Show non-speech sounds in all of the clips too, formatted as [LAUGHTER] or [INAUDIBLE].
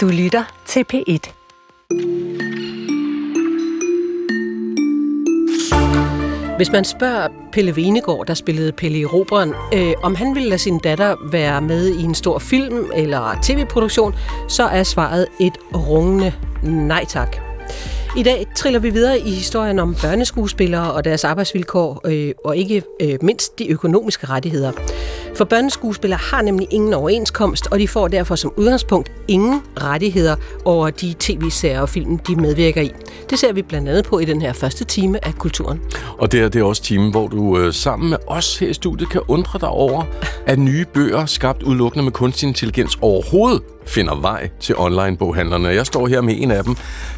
Du lytter til P1. Hvis man spørger Pelle Venegård, der spillede Pelle i Roberen, øh, om han ville lade sin datter være med i en stor film eller tv-produktion, så er svaret et rungende nej tak. I dag triller vi videre i historien om børneskuespillere og deres arbejdsvilkår, øh, og ikke øh, mindst de økonomiske rettigheder. For børneskuespillere har nemlig ingen overenskomst, og de får derfor som udgangspunkt ingen rettigheder over de tv-serier og film, de medvirker i. Det ser vi blandt andet på i den her første time af Kulturen. Og det er, det er også timen, hvor du øh, sammen med os her i studiet kan undre dig over, at nye bøger, skabt udelukkende med kunstig intelligens, overhovedet finder vej til online-boghandlerne. Jeg står her med en af dem.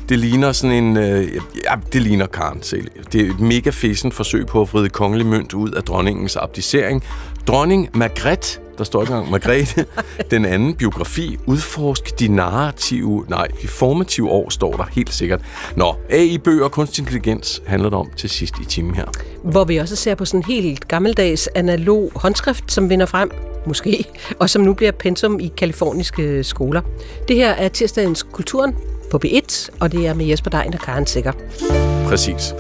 Det ligner sådan en... Øh, ja, det ligner Karen selv. Det er et mega fesen forsøg på at vride kongelig mønt ud af dronningens abdicering. Dronning Margrethe der står ikke engang Margrethe. [LAUGHS] Den anden biografi, udforsk de narrative, nej, de formative år, står der helt sikkert. Nå, AI-bøger og kunstig intelligens handler det om til sidst i timen her. Hvor vi også ser på sådan en helt gammeldags analog håndskrift, som vinder frem måske, og som nu bliver pensum i kaliforniske skoler. Det her er tirsdagens Kulturen på B1, og det er med Jesper Dein og Karen Sikker. Præcis.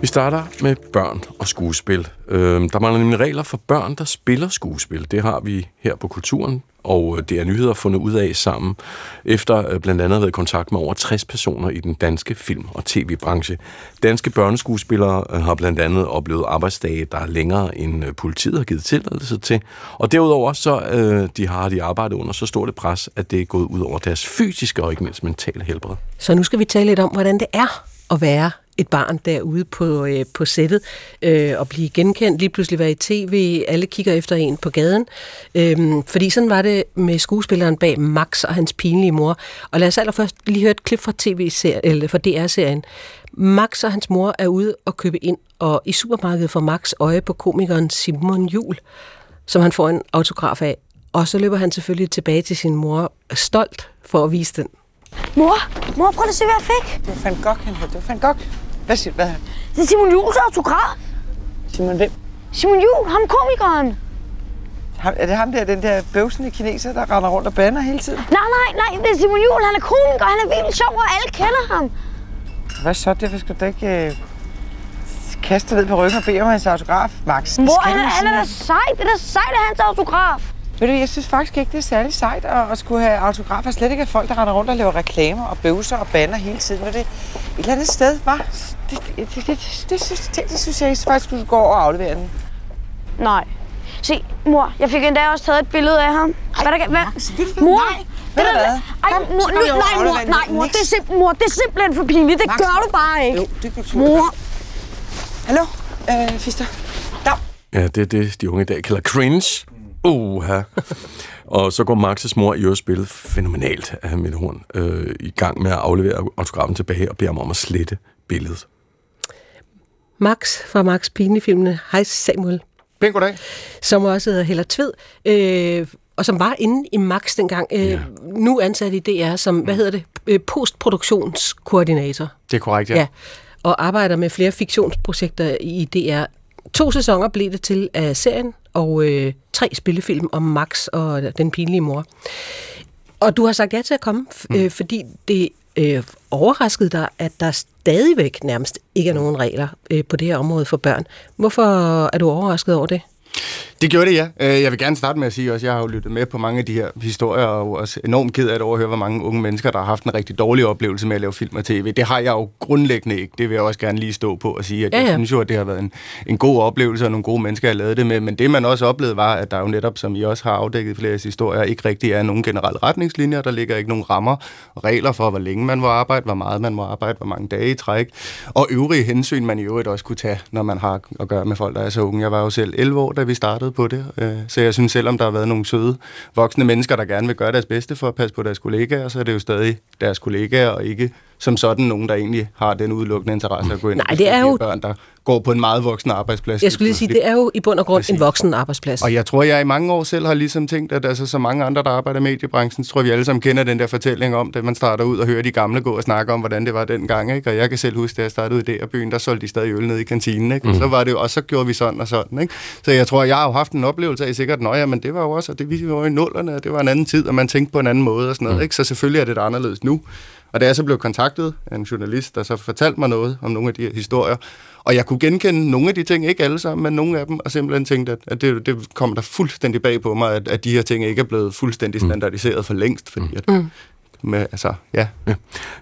Vi starter med børn og skuespil. Øh, der mangler nemlig regler for børn, der spiller skuespil. Det har vi her på Kulturen, og øh, det er nyheder fundet ud af sammen, efter øh, blandt andet været i kontakt med over 60 personer i den danske film- og tv-branche. Danske børneskuespillere øh, har blandt andet oplevet arbejdsdage, der er længere end politiet har givet tilladelse til. Og derudover så de har de arbejdet under så stort et pres, at det er gået ud over deres fysiske og ikke mindst mentale helbred. Så nu skal vi tale lidt om, hvordan det er at være et barn derude på, øh, på sættet øh, og blive genkendt, lige pludselig være i tv, alle kigger efter en på gaden. Øh, fordi sådan var det med skuespilleren bag Max og hans pinlige mor. Og lad os allerførst lige høre et klip fra, TV eller fra DR-serien. Max og hans mor er ude og købe ind, og i supermarkedet får Max øje på komikeren Simon Jul, som han får en autograf af. Og så løber han selvfølgelig tilbage til sin mor, stolt for at vise den. Mor, mor, prøv at se, hvad jeg fik. Det var Van Gogh, han Det var Van Gogh. Hvad siger hvad? Det er Simon Jules autograf. Simon hvem? Simon Jul, ham komikeren. Ham, er det ham der, den der bøvsende kineser, der render rundt og bander hele tiden? Nej, nej, nej, det er Simon Jul. Han er komiker, han er vildt sjov, og alle kender ham. Hvad så? Derfor skal du ikke øh, kaste ned på ryggen og bede om hans autograf, Max. Mor, han, han er da sej. Det er da sejt at hans autograf. Ved du, jeg synes faktisk ikke, det er særlig sejt at, at skulle have autografer. Slet ikke af folk, der render rundt og laver reklamer og bøvser og banner hele tiden. Ved det et eller andet sted, var det, det, det, det, det, synes, det, det synes jeg faktisk skulle gå over og aflevere den. Nej. Se, mor, jeg fik endda også taget et billede af ham. Ej, hvad der, hvad? Max, mor, nej. Hvad er hvad? Ej, mor, nu, nej, mor, nej, mor, det er, simp- mor, det er simpelthen for pinligt. Det Max, gør du bare ikke. Jo, det kan du Mor. Hallo, øh, Fister. Dag. Ja, det er det, de unge i dag kalder cringe. Uha. og så går Maxes mor i spillet fænomenalt af Mette Horn øh, i gang med at aflevere autografen tilbage og beder ham om at slette billedet. Max fra Max Pine-filmene. Hej Samuel. Pæn goddag. Som også hedder Heller Tved. Øh, og som var inde i Max dengang. Øh, ja. Nu ansat i DR som, hvad hedder det, øh, postproduktionskoordinator. Det er korrekt, ja. ja. Og arbejder med flere fiktionsprojekter i DR. To sæsoner blev det til af serien, og øh, tre spillefilm om Max og den pinlige mor. Og du har sagt ja til at komme, mm. øh, fordi det øh, overraskede dig, at der stadigvæk nærmest ikke er nogen regler øh, på det her område for børn. Hvorfor er du overrasket over det? Det gjorde det, ja. Øh, jeg vil gerne starte med at sige også, at jeg har jo lyttet med på mange af de her historier, og også enormt ked af at overhøre, hvor mange unge mennesker, der har haft en rigtig dårlig oplevelse med at lave film og tv. Det har jeg jo grundlæggende ikke. Det vil jeg også gerne lige stå på og sige, at ja, ja. jeg synes jo, at det har været en, en god oplevelse, og nogle gode mennesker har lavet det med. Men det, man også oplevede, var, at der jo netop, som I også har afdækket flere historier, ikke rigtig er nogen generelle retningslinjer. Der ligger ikke nogen rammer og regler for, hvor længe man må arbejde, hvor meget man må arbejde, hvor mange dage i træk, og øvrige hensyn, man i øvrigt også kunne tage, når man har at gøre med folk, der er så unge. Jeg var jo selv 11 år, da vi startede på det. Øh, så jeg synes, selvom der har været nogle søde voksne mennesker, der gerne vil gøre deres bedste for at passe på deres kollegaer, så er det jo stadig deres kollegaer og ikke som sådan nogen, der egentlig har den udelukkende interesse at gå ind Nej, det er jo- børn, der går på en meget voksen arbejdsplads. Jeg skulle lige sige, det er jo i bund og grund Præcis. en voksen arbejdsplads. Og jeg tror, jeg i mange år selv har ligesom tænkt, at altså, så mange andre, der arbejder i mediebranchen, så tror vi alle sammen kender den der fortælling om, at man starter ud og hører de gamle gå og snakke om, hvordan det var dengang. Ikke? Og jeg kan selv huske, da jeg startede ud i DR-byen, der solgte de stadig øl ned i kantinen. Ikke? Og så var det jo, og så gjorde vi sådan og sådan. Ikke? Så jeg tror, jeg har jo haft en oplevelse af sikkert, at men det var jo også, og det vi var jo i nullerne, og det var en anden tid, og man tænkte på en anden måde og sådan noget. Ikke? Så selvfølgelig er det da anderledes nu. Og da jeg så blev kontaktet af en journalist, der så fortalte mig noget om nogle af de her historier, og jeg kunne genkende nogle af de ting, ikke alle sammen, men nogle af dem, og simpelthen tænkte, at, at det, det kom der fuldstændig bag på mig, at, at de her ting ikke er blevet fuldstændig standardiseret for længst, fordi at, mm. med, altså, ja,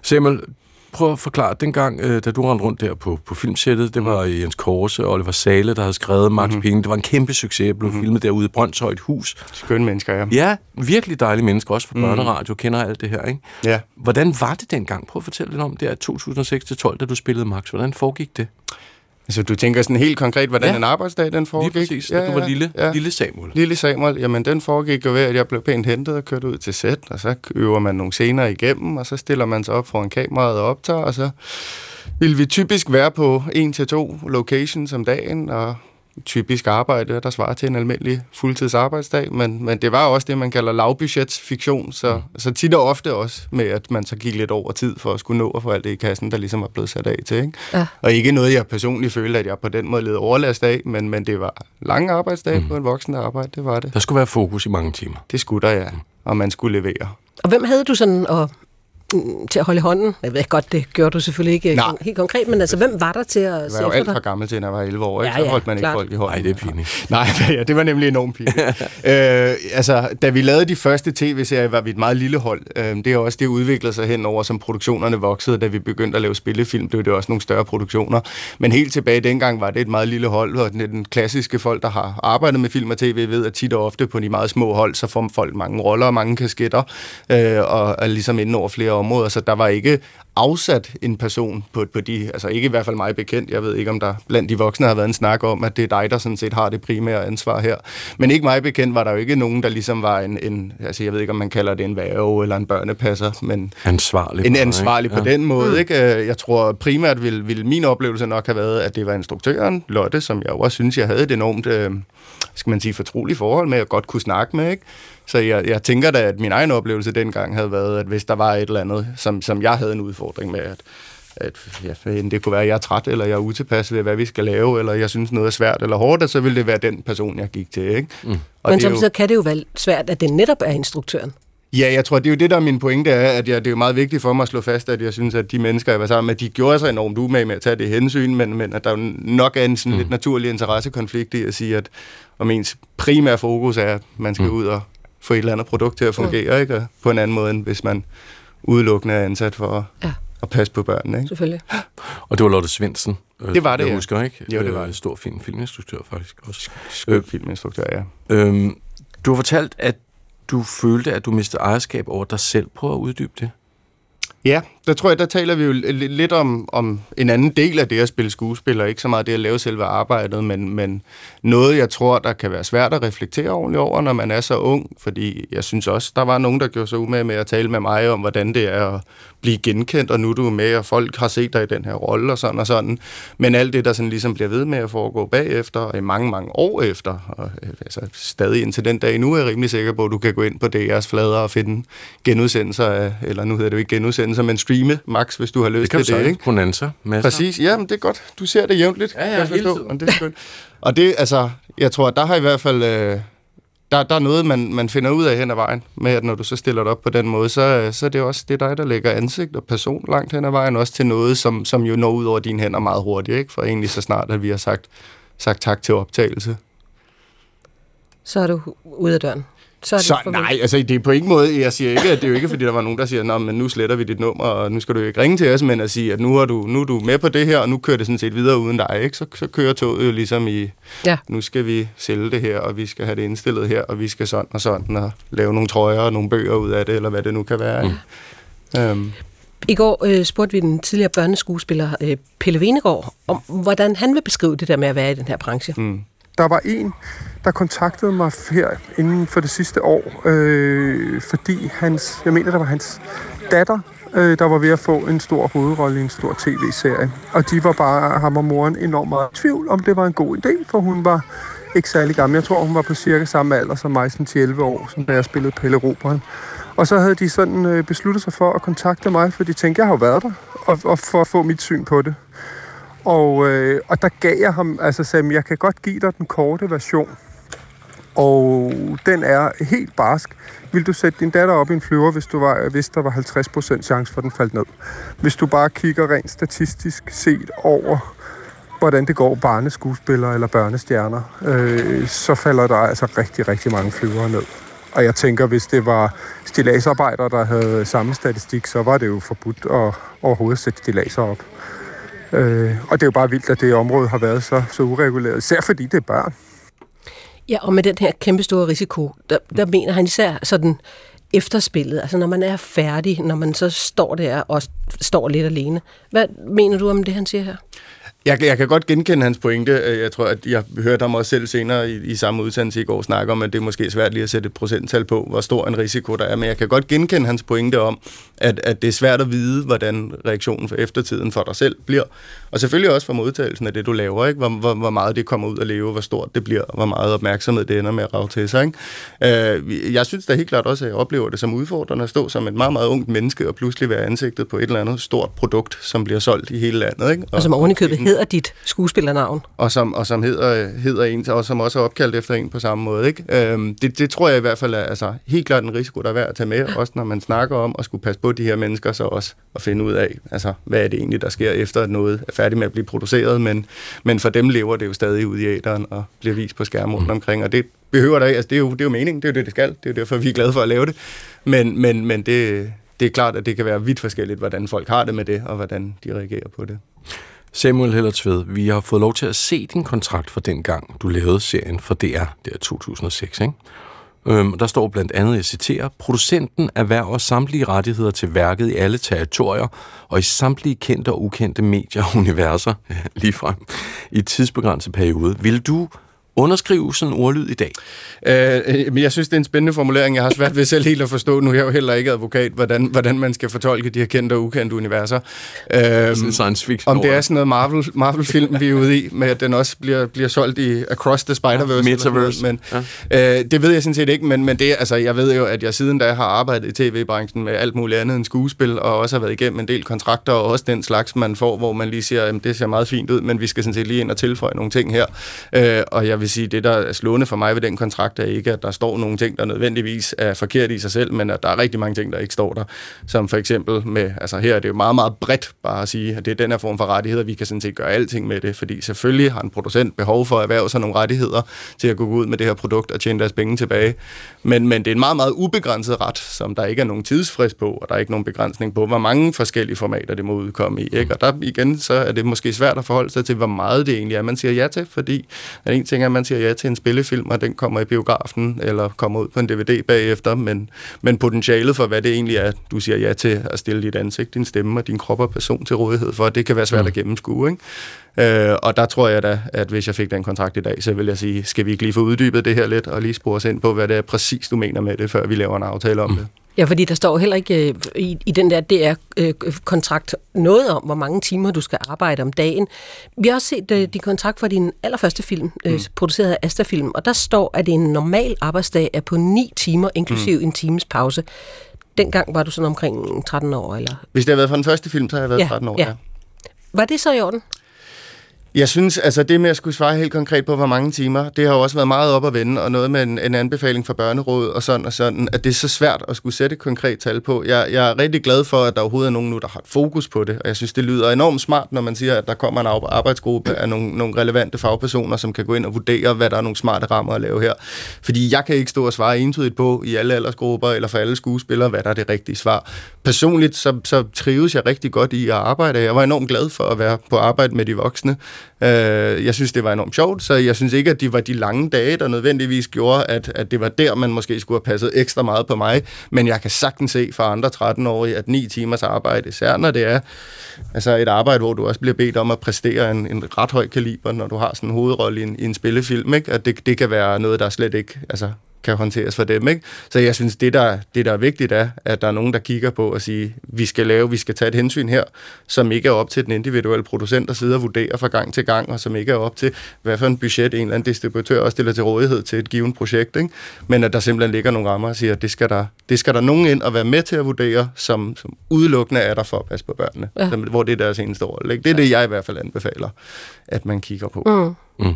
Samuel, prøv at forklare, dengang, øh, da du rendte rundt der på, på filmsættet, det var Jens Korse og Oliver Sale, der havde skrevet Max mm-hmm. Penge. Det var en kæmpe succes. Jeg blev mm-hmm. filmet derude i Brøndshøj et hus. skønne mennesker, ja. Ja, virkelig dejlige mennesker, også for børneradio, kender alt det her, ikke? ja. Hvordan var det dengang? Prøv at fortælle lidt om det, at 2006-12, da du spillede Max. Hvordan foregik det? Altså, du tænker sådan helt konkret, hvordan Ja. ja. en arbejdsdag, den foregik? Lige præcis, da du var lille, ja. lille Samuel. Lille Samuel, jamen den foregik jo ved, at jeg blev pænt hentet og kørt ud til sæt, og så øver man nogle scener igennem, og så stiller man sig op foran kameraet og optager, og så vil vi typisk være på en til to locations om dagen, og typisk arbejde, der svarer til en almindelig fuldtidsarbejdsdag, men, men det var også det, man kalder lavbudgetsfiktion, så, mm. så tit og ofte også med, at man så gik lidt over tid for at skulle nå at få alt det i kassen, der ligesom er blevet sat af til. Ikke? Ja. Og ikke noget, jeg personligt følte, at jeg på den måde led overlast af, men, men det var lange arbejdsdage mm. på en voksen arbejde, det var det. Der skulle være fokus i mange timer. Det skulle der, ja. Og man skulle levere. Og hvem havde du sådan at, mm, til at holde hånden? Jeg ved godt, det gjorde du selvfølgelig ikke Nej. Helt konkret, men altså, hvem var der til at Jeg se var jo efter alt for dig? gammel til, når jeg var 11 år, ikke? Ja, så ja, holdt man ikke klart. folk i hånden. Nej, det er pinligt. [LAUGHS] Nej, ja, det var nemlig enormt pinligt. [LAUGHS] øh, altså, da vi lavede de første tv-serier, var vi et meget lille hold. Øh, det er også det udviklede sig hen over, som produktionerne voksede. Da vi begyndte at lave spillefilm, blev det også nogle større produktioner. Men helt tilbage dengang var det et meget lille hold, og den, klassiske folk, der har arbejdet med film og tv, ved at tit og ofte på de meget små hold, så får folk mange roller og mange kasketter, øh, og er ligesom inde over flere områder. Så der var ikke afsat en person på, på de, altså ikke i hvert fald mig bekendt, jeg ved ikke, om der blandt de voksne har været en snak om, at det er dig, der sådan set har det primære ansvar her. Men ikke mig bekendt var der jo ikke nogen, der ligesom var en, en altså jeg ved ikke, om man kalder det en værge eller en børnepasser, men Ansvarlig. en ansvarlig ikke? på den måde. Ikke? Øh, Jeg tror primært vil, vil min oplevelse nok have været, at det var instruktøren, Lotte, som jeg jo også synes, jeg havde et enormt, øh, skal man sige, fortroligt forhold med, at godt kunne snakke med. Ikke? Så jeg, jeg tænker da, at min egen oplevelse dengang havde været, at hvis der var et eller andet, som, som jeg havde en udfordring med, at at ja, det kunne være, at jeg er træt, eller jeg er utilpas ved, hvad vi skal lave, eller jeg synes noget er svært eller hårdt, så ville det være den person, jeg gik til. Ikke? Mm. Og Men er jo- samtidig kan det jo være svært, at det netop er instruktøren. Ja, jeg tror, det er jo det, der er min pointe, er, at jeg, det er jo meget vigtigt for mig at slå fast, at jeg synes, at de mennesker, jeg var sammen med, de gjorde sig enormt umage med at tage det hensyn, men, men at der jo nok er en sådan mm. lidt naturlig interessekonflikt i at sige, at om ens primære fokus er, at man skal mm. ud og få et eller andet produkt til at fungere, mm. ikke? Og på en anden måde, end hvis man udelukkende er ansat for at, Ja. at passe på børnene. Ikke? Selvfølgelig. Og det var Lotte Svendsen. øh, Det var det, Jeg ja. husker, ikke? Jo, det var Øh, det. Stor fin filminstruktør, faktisk også. Skøn filminstruktør, ja. Øhm, du har fortalt, at du følte, at du mistede ejerskab over dig selv. Prøv at uddybe det. Ja, der tror jeg, der taler vi jo lidt om, om en anden del af det at spille skuespiller. Ikke så meget det at lave selve arbejdet, men, men noget, jeg tror, der kan være svært at reflektere ordentligt over, når man er så ung. Fordi jeg synes også, der var nogen, der gjorde sig umage med at tale med mig om, hvordan det er at blive genkendt, og nu er du med, og folk har set dig i den her rolle og sådan og sådan. Men alt det, der sådan ligesom bliver ved med at foregå bagefter, og i mange, mange år efter, og øh, altså stadig indtil den dag nu, er jeg rimelig sikker på, at du kan gå ind på DR's flader og finde genudsendelser af, eller nu hedder det jo ikke genudsendelser, men streame max, hvis du har lyst Det kan du det, ikke? Bonanza. Masser. Præcis, ja, men det er godt. Du ser det jævnligt, Ja, ja, hele tiden. Og det er skønt. Og det, altså, jeg tror, der har i hvert fald, øh, der, der er noget, man, man finder ud af hen ad vejen, med at når du så stiller det op på den måde, så, øh, så er det også det dig, der lægger ansigt og person langt hen ad vejen, også til noget, som, som jo når ud over dine hænder meget hurtigt, ikke? For egentlig så snart, at vi har sagt, sagt tak til optagelse. Så er du ude af døren. Så, er det Så nej, altså det er på ingen måde, jeg siger ikke, at det er jo ikke, fordi der var nogen, der siger, Nå, men nu sletter vi dit nummer, og nu skal du ikke ringe til os, men at sige, at nu er du, nu er du med på det her, og nu kører det sådan set videre uden dig, ikke? Så, så kører toget jo ligesom i, Ja. nu skal vi sælge det her, og vi skal have det indstillet her, og vi skal sådan og sådan, og lave nogle trøjer og nogle bøger ud af det, eller hvad det nu kan være. Mm. Øhm, I går øh, spurgte vi den tidligere børneskuespiller øh, Pelle Venegård om, hvordan han vil beskrive det der med at være i den her branche. mm der var en, der kontaktede mig her inden for det sidste år, øh, fordi hans, jeg mener, der var hans datter, øh, der var ved at få en stor hovedrolle i en stor tv-serie. Og de var bare, ham og moren, enormt meget i tvivl, om det var en god idé, for hun var ikke særlig gammel. Jeg tror, hun var på cirka samme alder som mig, sådan 11 år, som da jeg spillede Pelle Roberen. Og så havde de sådan øh, besluttet sig for at kontakte mig, for de tænkte, jeg har jo været der, og, og for at få mit syn på det. Og, øh, og der gav jeg ham, altså sagde, jeg kan godt give dig den korte version. Og den er helt barsk. Vil du sætte din datter op i en flyver, hvis, du var, hvis der var 50% chance for, at den faldt ned? Hvis du bare kigger rent statistisk set over, hvordan det går barneskuespillere eller børnestjerner, øh, så falder der altså rigtig, rigtig mange flyvere ned. Og jeg tænker, hvis det var stilagsarbejdere, der havde samme statistik, så var det jo forbudt at overhovedet sætte stilaser op. Øh, og det er jo bare vildt, at det område har været så, så ureguleret, især fordi det er børn. Ja, og med den her kæmpestore risiko, der, der mener han især sådan efterspillet, altså når man er færdig, når man så står der og står lidt alene. Hvad mener du om det, han siger her? Jeg, jeg kan godt genkende hans pointe. Øh, jeg tror, at jeg hørte ham også selv senere i, i samme udsendelse i går snakke om, at det er måske svært lige at sætte et procenttal på, hvor stor en risiko der er. Men jeg kan godt genkende hans pointe om, at, at det er svært at vide, hvordan reaktionen for eftertiden for dig selv bliver. Og selvfølgelig også for modtagelsen af det, du laver. Ikke? Hvor, hvor, hvor meget det kommer ud at leve, hvor stort det bliver, hvor meget opmærksomhed det ender med at rave til sig. Ikke? Øh, jeg synes da helt klart også, at jeg oplever det som udfordrende at stå som et meget, meget ungt menneske og pludselig være ansigtet på et eller andet stort produkt, som bliver solgt i hele landet. Ikke? Og, og som ovenikøbet hedder dit skuespillernavn. Og som, og som hedder, hedder en, og som også er opkaldt efter en på samme måde. Ikke? Øhm, det, det tror jeg i hvert fald er altså, helt klart en risiko, der er værd at tage med, også når man snakker om at skulle passe på de her mennesker, så også at finde ud af, altså, hvad er det egentlig, der sker efter, at noget er færdigt med at blive produceret, men, men for dem lever det jo stadig ud i æderen og bliver vist på skærmen rundt omkring, og det behøver der ikke, altså det er, jo, det er jo meningen, det er jo det, det skal, det er derfor, vi er glade for at lave det, men, men, men det, det er klart, at det kan være vidt forskelligt, hvordan folk har det med det, og hvordan de reagerer på det. Samuel Hellertved, vi har fået lov til at se din kontrakt fra den gang, du lavede serien for DR, det er 2006, ikke? Øhm, der står blandt andet, jeg citerer, producenten erhverver samtlige rettigheder til værket i alle territorier og i samtlige kendte og ukendte medier og universer, [LAUGHS] ligefrem, i tidsbegrænset periode. Vil du underskrive sådan en ordlyd i dag? Øh, men jeg synes, det er en spændende formulering. Jeg har svært ved selv helt at forstå, nu er jeg jo heller ikke advokat, hvordan, hvordan man skal fortolke de her kendte og ukendte universer. Øh, sådan science fiction Om det er sådan noget Marvel, Marvel-film, vi er ude i, med at den også bliver, bliver solgt i Across the Spider-Verse. Metaverse. Men, ja. øh, det ved jeg sådan set ikke, men, men det, altså, jeg ved jo, at jeg siden da har arbejdet i tv-branchen med alt muligt andet end skuespil, og også har været igennem en del kontrakter, og også den slags, man får, hvor man lige siger, at det ser meget fint ud, men vi skal sådan set lige ind og tilføje nogle ting her. Øh, og jeg vil sige, det der er slående for mig ved den kontrakt er ikke, at der står nogle ting, der nødvendigvis er forkert i sig selv, men at der er rigtig mange ting, der ikke står der. Som for eksempel med, altså her er det jo meget, meget bredt bare at sige, at det er den her form for rettigheder, vi kan sådan set gøre alting med det, fordi selvfølgelig har en producent behov for at erhverve sig nogle rettigheder til at gå ud med det her produkt og tjene deres penge tilbage. Men, men det er en meget, meget ubegrænset ret, som der ikke er nogen tidsfrist på, og der er ikke nogen begrænsning på, hvor mange forskellige formater det må udkomme i. Ikke? Og der igen, så er det måske svært at forholde sig til, hvor meget det egentlig er, man siger ja til, fordi at en ting er, at man siger ja til en spillefilm, og den kommer i biografen, eller kommer ud på en DVD bagefter, men, men potentialet for, hvad det egentlig er, du siger ja til at stille dit ansigt, din stemme og din krop og person til rådighed for, det kan være svært mm. at gennemskue. Ikke? Øh, og der tror jeg da, at hvis jeg fik den kontrakt i dag, så vil jeg sige, skal vi ikke lige få uddybet det her lidt, og lige spore os ind på, hvad det er præcis, du mener med det, før vi laver en aftale om mm. det. Ja, fordi der står heller ikke øh, i, i den der DR-kontrakt øh, noget om, hvor mange timer du skal arbejde om dagen. Vi har også set øh, din kontrakt for din allerførste film, øh, mm. produceret af Asta Film, og der står, at en normal arbejdsdag er på 9 timer, inklusive mm. en times pause. Dengang var du sådan omkring 13 år, eller? Hvis det har været for den første film, så har jeg været ja, 13 år, ja. ja. Var det så i orden? Jeg synes, altså det med at skulle svare helt konkret på, hvor mange timer, det har jo også været meget op at vende, og noget med en, en anbefaling fra børnerådet og sådan og sådan, at det er så svært at skulle sætte et konkret tal på. Jeg, jeg er rigtig glad for, at der overhovedet er nogen nu, der har fokus på det, og jeg synes, det lyder enormt smart, når man siger, at der kommer en arbejdsgruppe af nogle, nogle relevante fagpersoner, som kan gå ind og vurdere, hvad der er nogle smarte rammer at lave her. Fordi jeg kan ikke stå og svare entydigt på i alle aldersgrupper eller for alle skuespillere, hvad der er det rigtige svar. Personligt så, så trives jeg rigtig godt i at arbejde. Jeg var enormt glad for at være på arbejde med de voksne, Øh, jeg synes, det var enormt sjovt, så jeg synes ikke, at det var de lange dage, der nødvendigvis gjorde, at, at det var der, man måske skulle have passet ekstra meget på mig. Men jeg kan sagtens se for andre 13-årige, at 9 timers arbejde, især når det er altså et arbejde, hvor du også bliver bedt om at præstere en, en ret høj kaliber, når du har sådan en hovedrolle i en, i en spillefilm, ikke? at det, det kan være noget, der slet ikke altså, kan håndteres for dem. Ikke? Så jeg synes, det der, det der er vigtigt er, at der er nogen, der kigger på og siger, vi skal lave, vi skal tage et hensyn her, som ikke er op til den individuelle producent, der sidder og vurderer fra gang til gang, og som ikke er op til, hvad for en budget en eller anden distributør også stiller til rådighed til et givet projekt. Ikke? Men at der simpelthen ligger nogle rammer og siger, at det skal der, det skal der nogen ind og være med til at vurdere, som, som udelukkende er der for at passe på børnene, ja. hvor det er deres eneste rolle. Ikke? Det er det, jeg i hvert fald anbefaler, at man kigger på. Mm. Mm.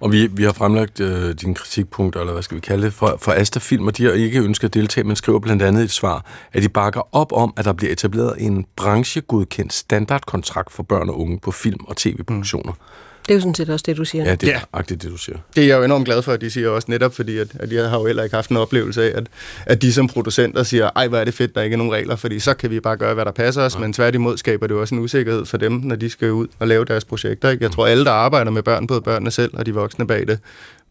Og vi, vi har fremlagt øh, dine kritikpunkter, eller hvad skal vi kalde det, for, for Asta Film, og de har ikke ønsket at deltage, men skriver blandt andet et svar, at de bakker op om, at der bliver etableret en branchegodkendt standardkontrakt for børn og unge på film- og tv-produktioner. Mm. Det er jo sådan set også det, du siger. Ja, det er Ja. det, du siger. Det er jeg jo enormt glad for, at de siger også netop, fordi at, at jeg har jo heller ikke haft en oplevelse af, at, at de som producenter siger, ej, hvor er det fedt, der ikke er nogen regler, fordi så kan vi bare gøre, hvad der passer os, ja. men tværtimod skaber det jo også en usikkerhed for dem, når de skal ud og lave deres projekter. Ikke? Jeg tror, alle, der arbejder med børn, både børnene selv og de voksne bag det,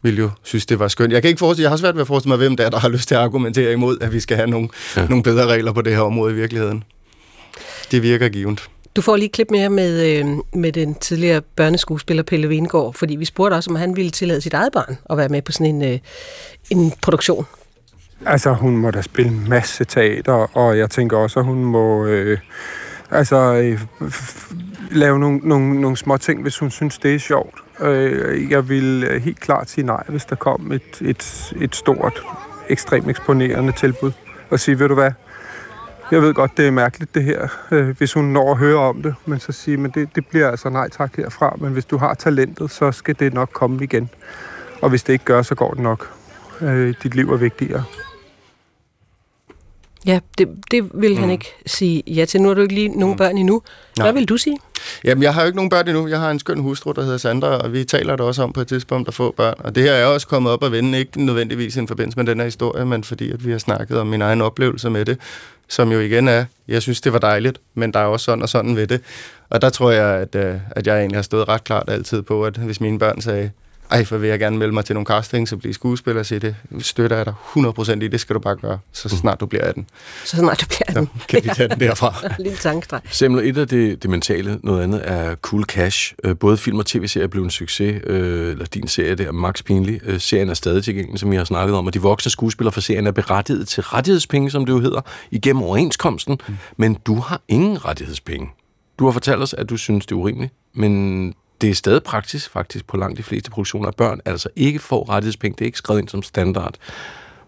vil jo synes, det var skønt. Jeg kan ikke forestille, jeg har svært ved at forestille mig, hvem der er, der har lyst til at argumentere imod, at vi skal have nogle, ja. nogle bedre regler på det her område i virkeligheden. Det virker givet. Du får lige et klip mere med, øh, med den tidligere børneskuespiller Pelle Vingård, fordi vi spurgte også, om han ville tillade sit eget barn at være med på sådan en, øh, en produktion. Altså, hun må da spille masse teater, og jeg tænker også, at hun må øh, altså, øh, lave nogle, nogle, nogle små ting, hvis hun synes, det er sjovt. Øh, jeg vil helt klart sige nej, hvis der kom et, et, et stort, ekstremt eksponerende tilbud, og sige, ved du hvad, jeg ved godt, det er mærkeligt det her, øh, hvis hun når at høre om det, men så sige, men det, det bliver altså nej tak herfra, men hvis du har talentet, så skal det nok komme igen. Og hvis det ikke gør, så går det nok. Øh, dit liv er vigtigere. Ja, det, det vil han ikke sige ja til. Nu har du ikke lige nogen børn endnu. Hvad Nej. vil du sige? Jamen, jeg har jo ikke nogen børn endnu. Jeg har en skøn hustru, der hedder Sandra, og vi taler der også om på et tidspunkt at få børn. Og det her er også kommet op at vende, ikke nødvendigvis i en forbindelse med den her historie, men fordi at vi har snakket om min egen oplevelse med det, som jo igen er, jeg synes, det var dejligt, men der er også sådan og sådan ved det. Og der tror jeg, at, øh, at jeg egentlig har stået ret klart altid på, at hvis mine børn sagde, ej, for vil jeg gerne melde mig til nogle castings og blive skuespiller, så det støtter jeg dig 100% i, det skal du bare gøre, så snart du bliver 18. Så snart du bliver Så den. kan vi tage den derfra. [LAUGHS] Lille tankstreg. Simpelthen et af det, det mentale, noget andet er Cool Cash. Øh, Både film og tv-serier er blevet en succes, øh, eller din serie der, Max Pinlig. Øh, Serien er stadig tilgængelig, som jeg har snakket om, og de voksne skuespillere for serien er berettiget til rettighedspenge, som det jo hedder, igennem overenskomsten, mm. men du har ingen rettighedspenge. Du har fortalt os, at du synes, det er urimeligt, men det er stadig praksis faktisk på langt de fleste produktioner af børn, altså ikke får rettighedspenge, det er ikke skrevet ind som standard.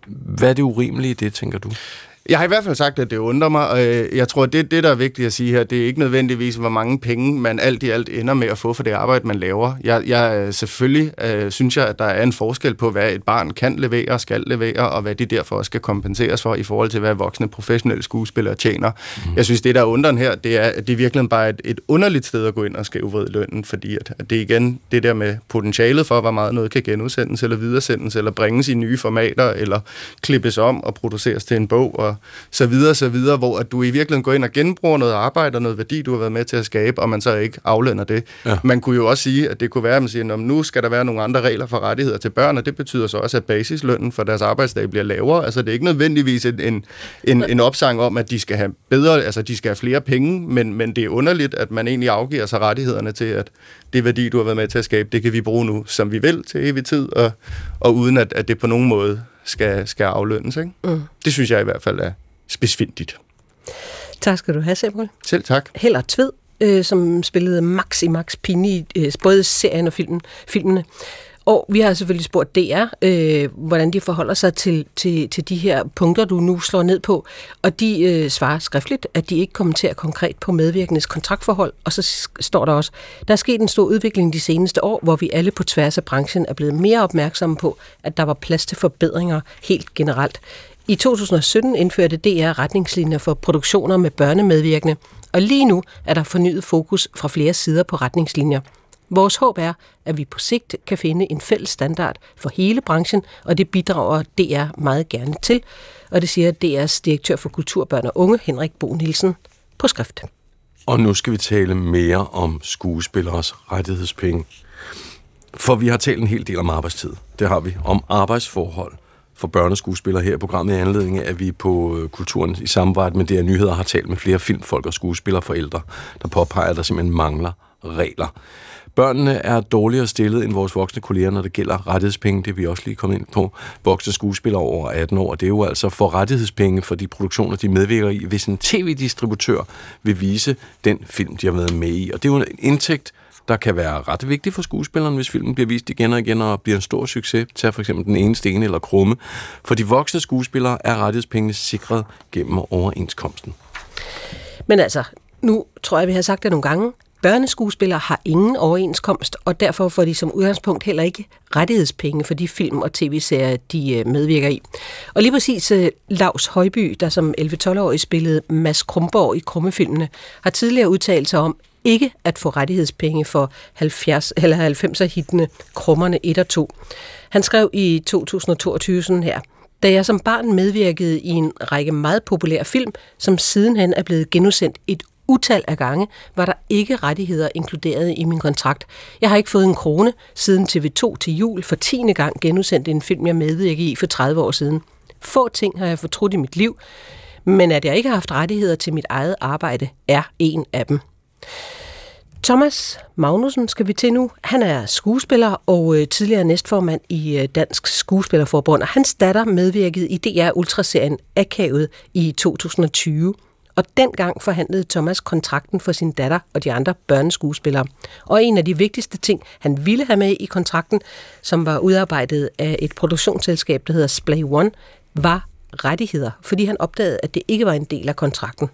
Hvad er det urimelige i det, tænker du? Jeg har i hvert fald sagt, at det undrer mig, og øh, jeg tror, det, det, der er vigtigt at sige her, det er ikke nødvendigvis, hvor mange penge man alt i alt ender med at få for det arbejde, man laver. Jeg, jeg øh, selvfølgelig øh, synes jeg, at der er en forskel på, hvad et barn kan levere og skal levere, og hvad de derfor også skal kompenseres for i forhold til, hvad voksne professionelle skuespillere tjener. Mm. Jeg synes, det der er undren her, det er, at det er virkelig bare et, et underligt sted at gå ind og skævvride lønnen, fordi at, at det er igen det der med potentialet for, hvor meget noget kan genudsendes eller videresendes, eller bringes i nye formater, eller klippes om og produceres til en bog, og så videre, så videre, hvor at du i virkeligheden går ind og genbruger noget arbejde og noget værdi, du har været med til at skabe, og man så ikke aflønner det. Ja. Man kunne jo også sige, at det kunne være, at man siger, at nu skal der være nogle andre regler for rettigheder til børn, og det betyder så også, at basislønnen for deres arbejdsdag bliver lavere. Altså det er ikke nødvendigvis en, en, en, en opsang om, at de skal have bedre, altså de skal have flere penge, men, men det er underligt, at man egentlig afgiver sig rettighederne til, at det værdi, du har været med til at skabe, det kan vi bruge nu, som vi vil til evig tid, og, og uden at, at det på nogen måde skal, skal aflønnes. Ikke? Mm. Det synes jeg i hvert fald er spidsfindigt. Tak skal du have, Samuel. Selv tak. Heller Tved, øh, som spillede Max i Max Pini, øh, både serien og filmen, filmene. Og vi har selvfølgelig spurgt DR, øh, hvordan de forholder sig til, til, til de her punkter, du nu slår ned på. Og de øh, svarer skriftligt, at de ikke kommenterer konkret på medvirkendes kontraktforhold. Og så står der også, der er sket en stor udvikling de seneste år, hvor vi alle på tværs af branchen er blevet mere opmærksomme på, at der var plads til forbedringer helt generelt. I 2017 indførte DR retningslinjer for produktioner med børnemedvirkende, og lige nu er der fornyet fokus fra flere sider på retningslinjer. Vores håb er, at vi på sigt kan finde en fælles standard for hele branchen, og det bidrager DR meget gerne til. Og det siger DR's direktør for kultur, børn og unge, Henrik Bo Nielsen, på skrift. Og nu skal vi tale mere om skuespilleres rettighedspenge. For vi har talt en hel del om arbejdstid. Det har vi. Om arbejdsforhold for børneskuespillere her i programmet i anledning af, at vi på øh, Kulturen i samarbejde med DR Nyheder har talt med flere filmfolk og skuespillere forældre, der påpeger, at der simpelthen mangler regler. Børnene er dårligere stillet end vores voksne kolleger, når det gælder rettighedspenge. Det er vi også lige kommet ind på. Voksne skuespillere over 18 år. Det er jo altså for rettighedspenge for de produktioner, de medvirker i, hvis en tv-distributør vil vise den film, de har været med i. Og det er jo en indtægt, der kan være ret vigtig for skuespilleren, hvis filmen bliver vist igen og igen og bliver en stor succes. Tag for eksempel den ene sten eller krumme. For de voksne skuespillere er rettighedspengene sikret gennem overenskomsten. Men altså, nu tror jeg, vi har sagt det nogle gange. Børneskuespillere har ingen overenskomst, og derfor får de som udgangspunkt heller ikke rettighedspenge for de film og tv-serier, de øh, medvirker i. Og lige præcis øh, Lars Højby, der som 11-12-årig spillede Mads Krumborg i Krummefilmene, har tidligere udtalt sig om ikke at få rettighedspenge for 70 eller 90'er-hittene Krummerne 1 og 2. Han skrev i 2022 sådan her. Da jeg som barn medvirkede i en række meget populære film, som sidenhen er blevet genudsendt et utal af gange, var der ikke rettigheder inkluderet i min kontrakt. Jeg har ikke fået en krone siden TV2 til jul for tiende gang genudsendte en film, jeg medvirkede i for 30 år siden. Få ting har jeg fortrudt i mit liv, men at jeg ikke har haft rettigheder til mit eget arbejde, er en af dem. Thomas Magnussen skal vi til nu. Han er skuespiller og øh, tidligere næstformand i øh, Dansk Skuespillerforbund, og hans datter medvirkede i DR Ultraserien Akavet i 2020. Og dengang forhandlede Thomas kontrakten for sin datter og de andre børneskuespillere. Og en af de vigtigste ting, han ville have med i kontrakten, som var udarbejdet af et produktionsselskab, der hedder Splay One, var rettigheder, fordi han opdagede, at det ikke var en del af kontrakten.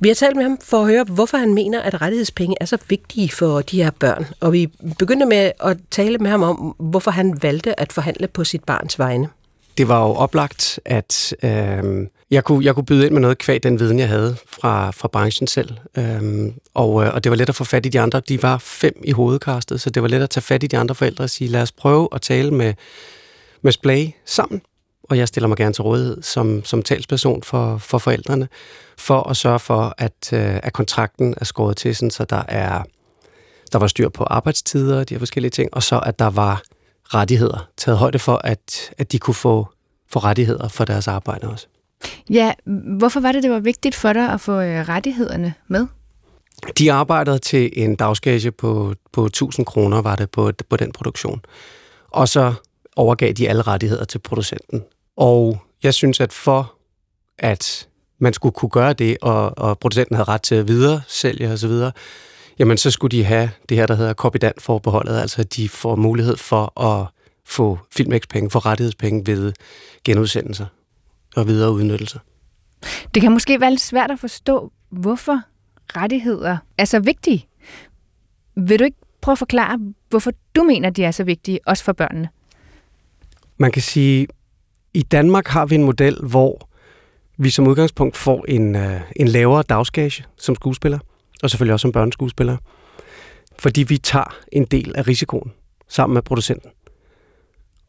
Vi har talt med ham for at høre, hvorfor han mener, at rettighedspenge er så vigtige for de her børn. Og vi begyndte med at tale med ham om, hvorfor han valgte at forhandle på sit barns vegne. Det var jo oplagt, at øh, jeg, kunne, jeg kunne byde ind med noget kvæg den viden, jeg havde fra, fra branchen selv. Øhm, og, øh, og det var let at få fat i de andre. De var fem i hovedkastet, så det var let at tage fat i de andre forældre og sige, lad os prøve at tale med, med Splay sammen og jeg stiller mig gerne til rådighed som, som talsperson for, for forældrene, for at sørge for, at, øh, at kontrakten er skåret til, sådan, så der er der var styr på arbejdstider og de her forskellige ting, og så at der var rettigheder, taget højde for, at, at de kunne få, få rettigheder for deres arbejde også. Ja, hvorfor var det, det var vigtigt for dig at få øh, rettighederne med? De arbejdede til en dagsgage på, på 1000 kroner, var det på, på den produktion. Og så overgav de alle rettigheder til producenten. Og jeg synes, at for at man skulle kunne gøre det, og, og producenten havde ret til at videre sælge osv., jamen så skulle de have det her, der hedder Copydan-forbeholdet, altså at de får mulighed for at få filmækspenge, få rettighedspenge ved genudsendelser og videre udnyttelser. Det kan måske være lidt svært at forstå, hvorfor rettigheder er så vigtige. Vil du ikke prøve at forklare, hvorfor du mener, de er så vigtige, også for børnene? Man kan sige, i Danmark har vi en model, hvor vi som udgangspunkt får en, øh, en lavere dagsgage som skuespiller, og selvfølgelig også som børneskuespiller, fordi vi tager en del af risikoen sammen med producenten.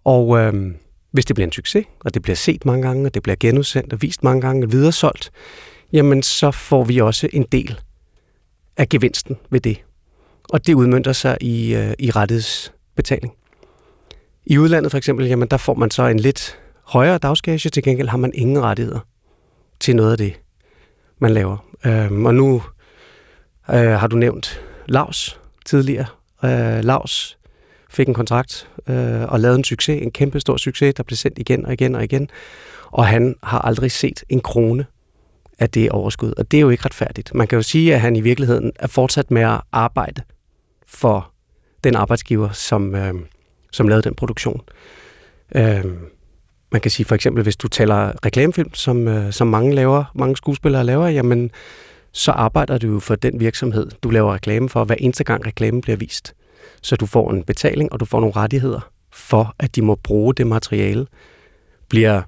Og øh, hvis det bliver en succes, og det bliver set mange gange, og det bliver genudsendt og vist mange gange og videresolgt, jamen så får vi også en del af gevinsten ved det. Og det udmyndter sig i, øh, i rettighedsbetaling. I udlandet for eksempel, jamen der får man så en lidt højere dagsgage, til gengæld har man ingen rettigheder til noget af det, man laver. Øhm, og nu øh, har du nævnt Laus tidligere. Øh, Laus fik en kontrakt øh, og lavede en succes, en kæmpe stor succes, der blev sendt igen og igen og igen. Og han har aldrig set en krone af det overskud. Og det er jo ikke retfærdigt. Man kan jo sige, at han i virkeligheden er fortsat med at arbejde for den arbejdsgiver, som, øh, som lavede den produktion. Øh, man kan sige for eksempel, hvis du taler reklamefilm, som, øh, som mange laver, mange skuespillere laver, jamen så arbejder du jo for den virksomhed, du laver reklame for, hver eneste gang reklamen bliver vist. Så du får en betaling, og du får nogle rettigheder for, at de må bruge det materiale. Bliver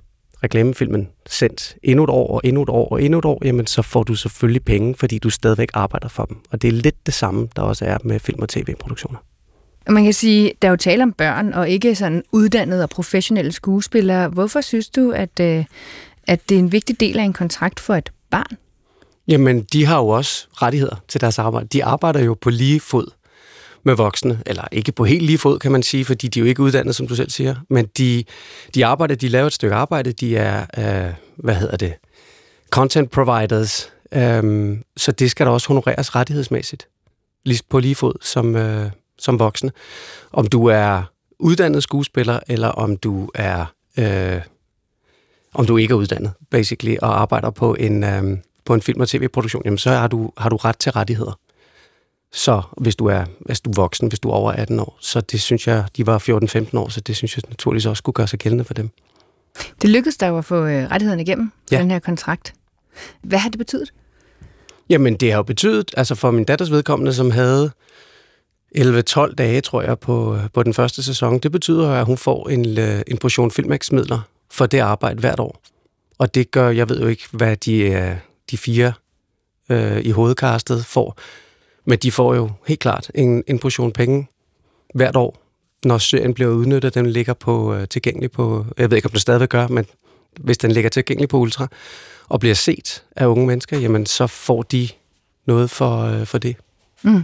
reklamefilmen sendt endnu et år, og endnu et år, og endnu et år, jamen så får du selvfølgelig penge, fordi du stadigvæk arbejder for dem. Og det er lidt det samme, der også er med film- og tv-produktioner. Man kan sige, der er jo tale om børn, og ikke sådan uddannede og professionelle skuespillere. Hvorfor synes du, at, øh, at det er en vigtig del af en kontrakt for et barn? Jamen, de har jo også rettigheder til deres arbejde. De arbejder jo på lige fod med voksne, eller ikke på helt lige fod, kan man sige, fordi de er jo ikke uddannet, som du selv siger, men de, de arbejder, de laver et stykke arbejde, de er, øh, hvad hedder det, content providers, øh, så det skal der også honoreres rettighedsmæssigt, lige på lige fod som, øh, som voksne. Om du er uddannet skuespiller, eller om du er øh, om du ikke er uddannet, basically, og arbejder på en, øh, på en film- og tv-produktion, jamen så har du, har du ret til rettigheder. Så hvis du er, hvis du er voksen, hvis du er over 18 år, så det synes jeg, de var 14-15 år, så det synes jeg naturligvis også skulle gøre sig gældende for dem. Det lykkedes der jo at få øh, rettighederne igennem ja. den her kontrakt. Hvad har det betydet? Jamen, det har jo betydet, altså for min datters vedkommende, som havde 11-12 dage, tror jeg, på, på den første sæson, det betyder, at hun får en, øh, en portion filmmaksmidler for det arbejde hvert år. Og det gør, jeg ved jo ikke, hvad de, øh, de fire øh, i hovedkastet får, men de får jo helt klart en, en portion penge hvert år, når serien bliver udnyttet. Den ligger på, øh, tilgængelig på, jeg ved ikke, om det stadigvæk gør, men hvis den ligger tilgængelig på Ultra, og bliver set af unge mennesker, jamen så får de noget for, øh, for det. Mm.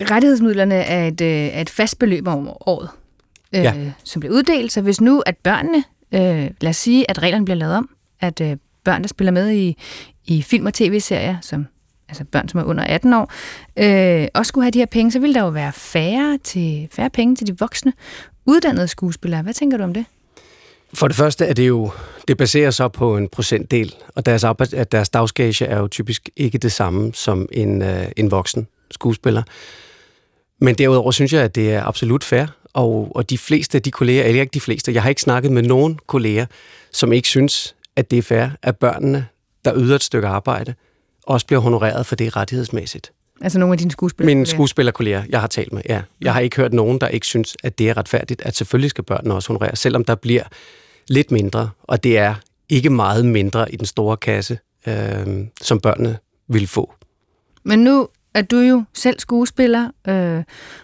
Rettighedsmidlerne er et, øh, er et fast beløb om året, øh, ja. som bliver uddelt. Så hvis nu, at børnene, øh, lad os sige, at reglerne bliver lavet om, at øh, børn, der spiller med i, i film og tv-serier, som altså børn, som er under 18 år, øh, også skulle have de her penge, så ville der jo være færre, til, færre penge til de voksne uddannede skuespillere. Hvad tænker du om det? For det første er det jo, det baserer sig på en procentdel, og deres, arbejde, deres dagsgage er jo typisk ikke det samme som en, øh, en voksen skuespiller. Men derudover synes jeg, at det er absolut fair, og, og de fleste af de kolleger, eller ikke de fleste, jeg har ikke snakket med nogen kolleger, som ikke synes, at det er fair, at børnene, der yder et stykke arbejde, også bliver honoreret for det rettighedsmæssigt. Altså nogle af dine skuespillerkolleger? Mine skuespillerkolleger, jeg har talt med, ja. Jeg har ikke hørt nogen, der ikke synes, at det er retfærdigt, at selvfølgelig skal børnene også honoreres, selvom der bliver lidt mindre, og det er ikke meget mindre i den store kasse, øh, som børnene vil få. Men nu er du jo selv skuespiller, øh,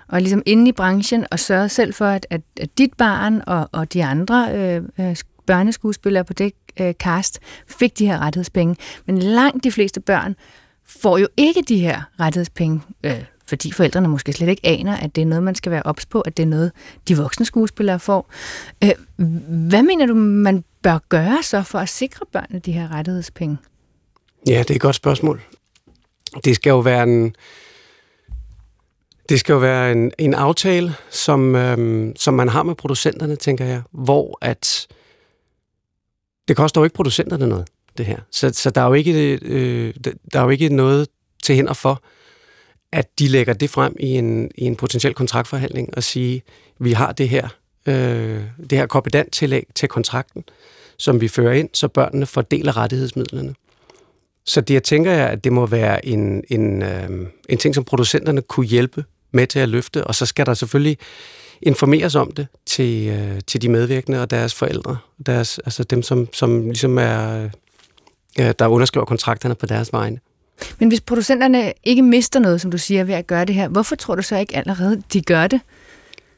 og ligesom inde i branchen, og sørger selv for, at, at, at dit barn og, og de andre øh, øh børneskuespillere på det øh, cast fik de her rettighedspenge. Men langt de fleste børn får jo ikke de her rettighedspenge, øh, fordi forældrene måske slet ikke aner, at det er noget, man skal være ops på, at det er noget, de voksne skuespillere får. Øh, hvad mener du, man bør gøre så for at sikre børnene de her rettighedspenge? Ja, det er et godt spørgsmål. Det skal jo være en, det skal jo være en, en aftale, som, øhm, som man har med producenterne, tænker jeg, hvor at det koster jo ikke producenterne noget, det her. Så, så der, er jo ikke, øh, der er jo ikke noget til hænder for, at de lægger det frem i en, i en potentiel kontraktforhandling og sige, vi har det her, øh, det her kompetenttillæg til kontrakten, som vi fører ind, så børnene fordeler rettighedsmidlerne. Så det, jeg tænker er, at det må være en, en, øh, en ting, som producenterne kunne hjælpe med til at løfte, og så skal der selvfølgelig informeres om det til, øh, til de medvirkende og deres forældre, deres, altså dem, som, som ligesom er, øh, der underskriver kontrakterne på deres vegne. Men hvis producenterne ikke mister noget, som du siger, ved at gøre det her, hvorfor tror du så ikke allerede, de gør det?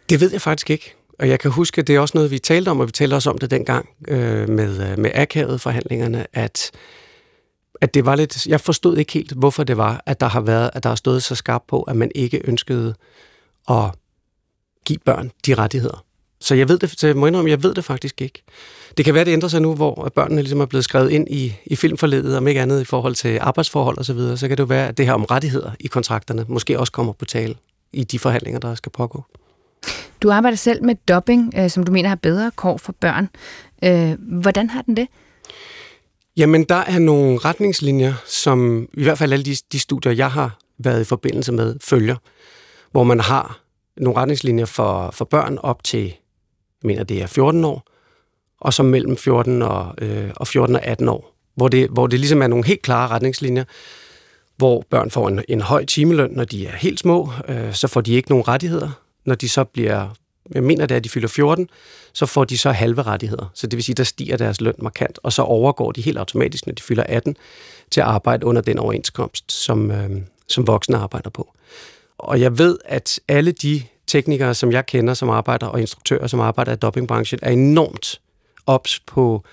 Det ved jeg faktisk ikke. Og jeg kan huske, at det er også noget, vi talte om, og vi talte også om det dengang øh, med, øh, med akavet forhandlingerne, at at det var lidt, jeg forstod ikke helt, hvorfor det var, at der har været, at der har stået så skarpt på, at man ikke ønskede at give børn de rettigheder. Så jeg ved det, så jeg må indrømme, jeg ved det faktisk ikke. Det kan være, det ændrer sig nu, hvor børnene ligesom er blevet skrevet ind i, i filmforledet, om ikke andet i forhold til arbejdsforhold osv., så, videre, så kan det jo være, at det her om rettigheder i kontrakterne måske også kommer på tale i de forhandlinger, der skal pågå. Du arbejder selv med dubbing, øh, som du mener har bedre kår for børn. Øh, hvordan har den det? Jamen, der er nogle retningslinjer, som i hvert fald alle de, de studier, jeg har været i forbindelse med, følger, hvor man har nogle retningslinjer for, for børn op til, jeg mener, det er 14 år, og så mellem 14 og, øh, og 14 og 18 år, hvor det, hvor det ligesom er nogle helt klare retningslinjer, hvor børn får en, en høj timeløn, når de er helt små, øh, så får de ikke nogen rettigheder. Når de så bliver jeg mener det er, at de fylder 14, så får de så halve rettigheder. Så det vil sige, der stiger deres løn markant, og så overgår de helt automatisk, når de fylder 18, til at arbejde under den overenskomst, som, øh, som voksne arbejder på. Og jeg ved, at alle de teknikere, som jeg kender, som arbejder, og instruktører, som arbejder i dopingbranchen, er enormt ops på,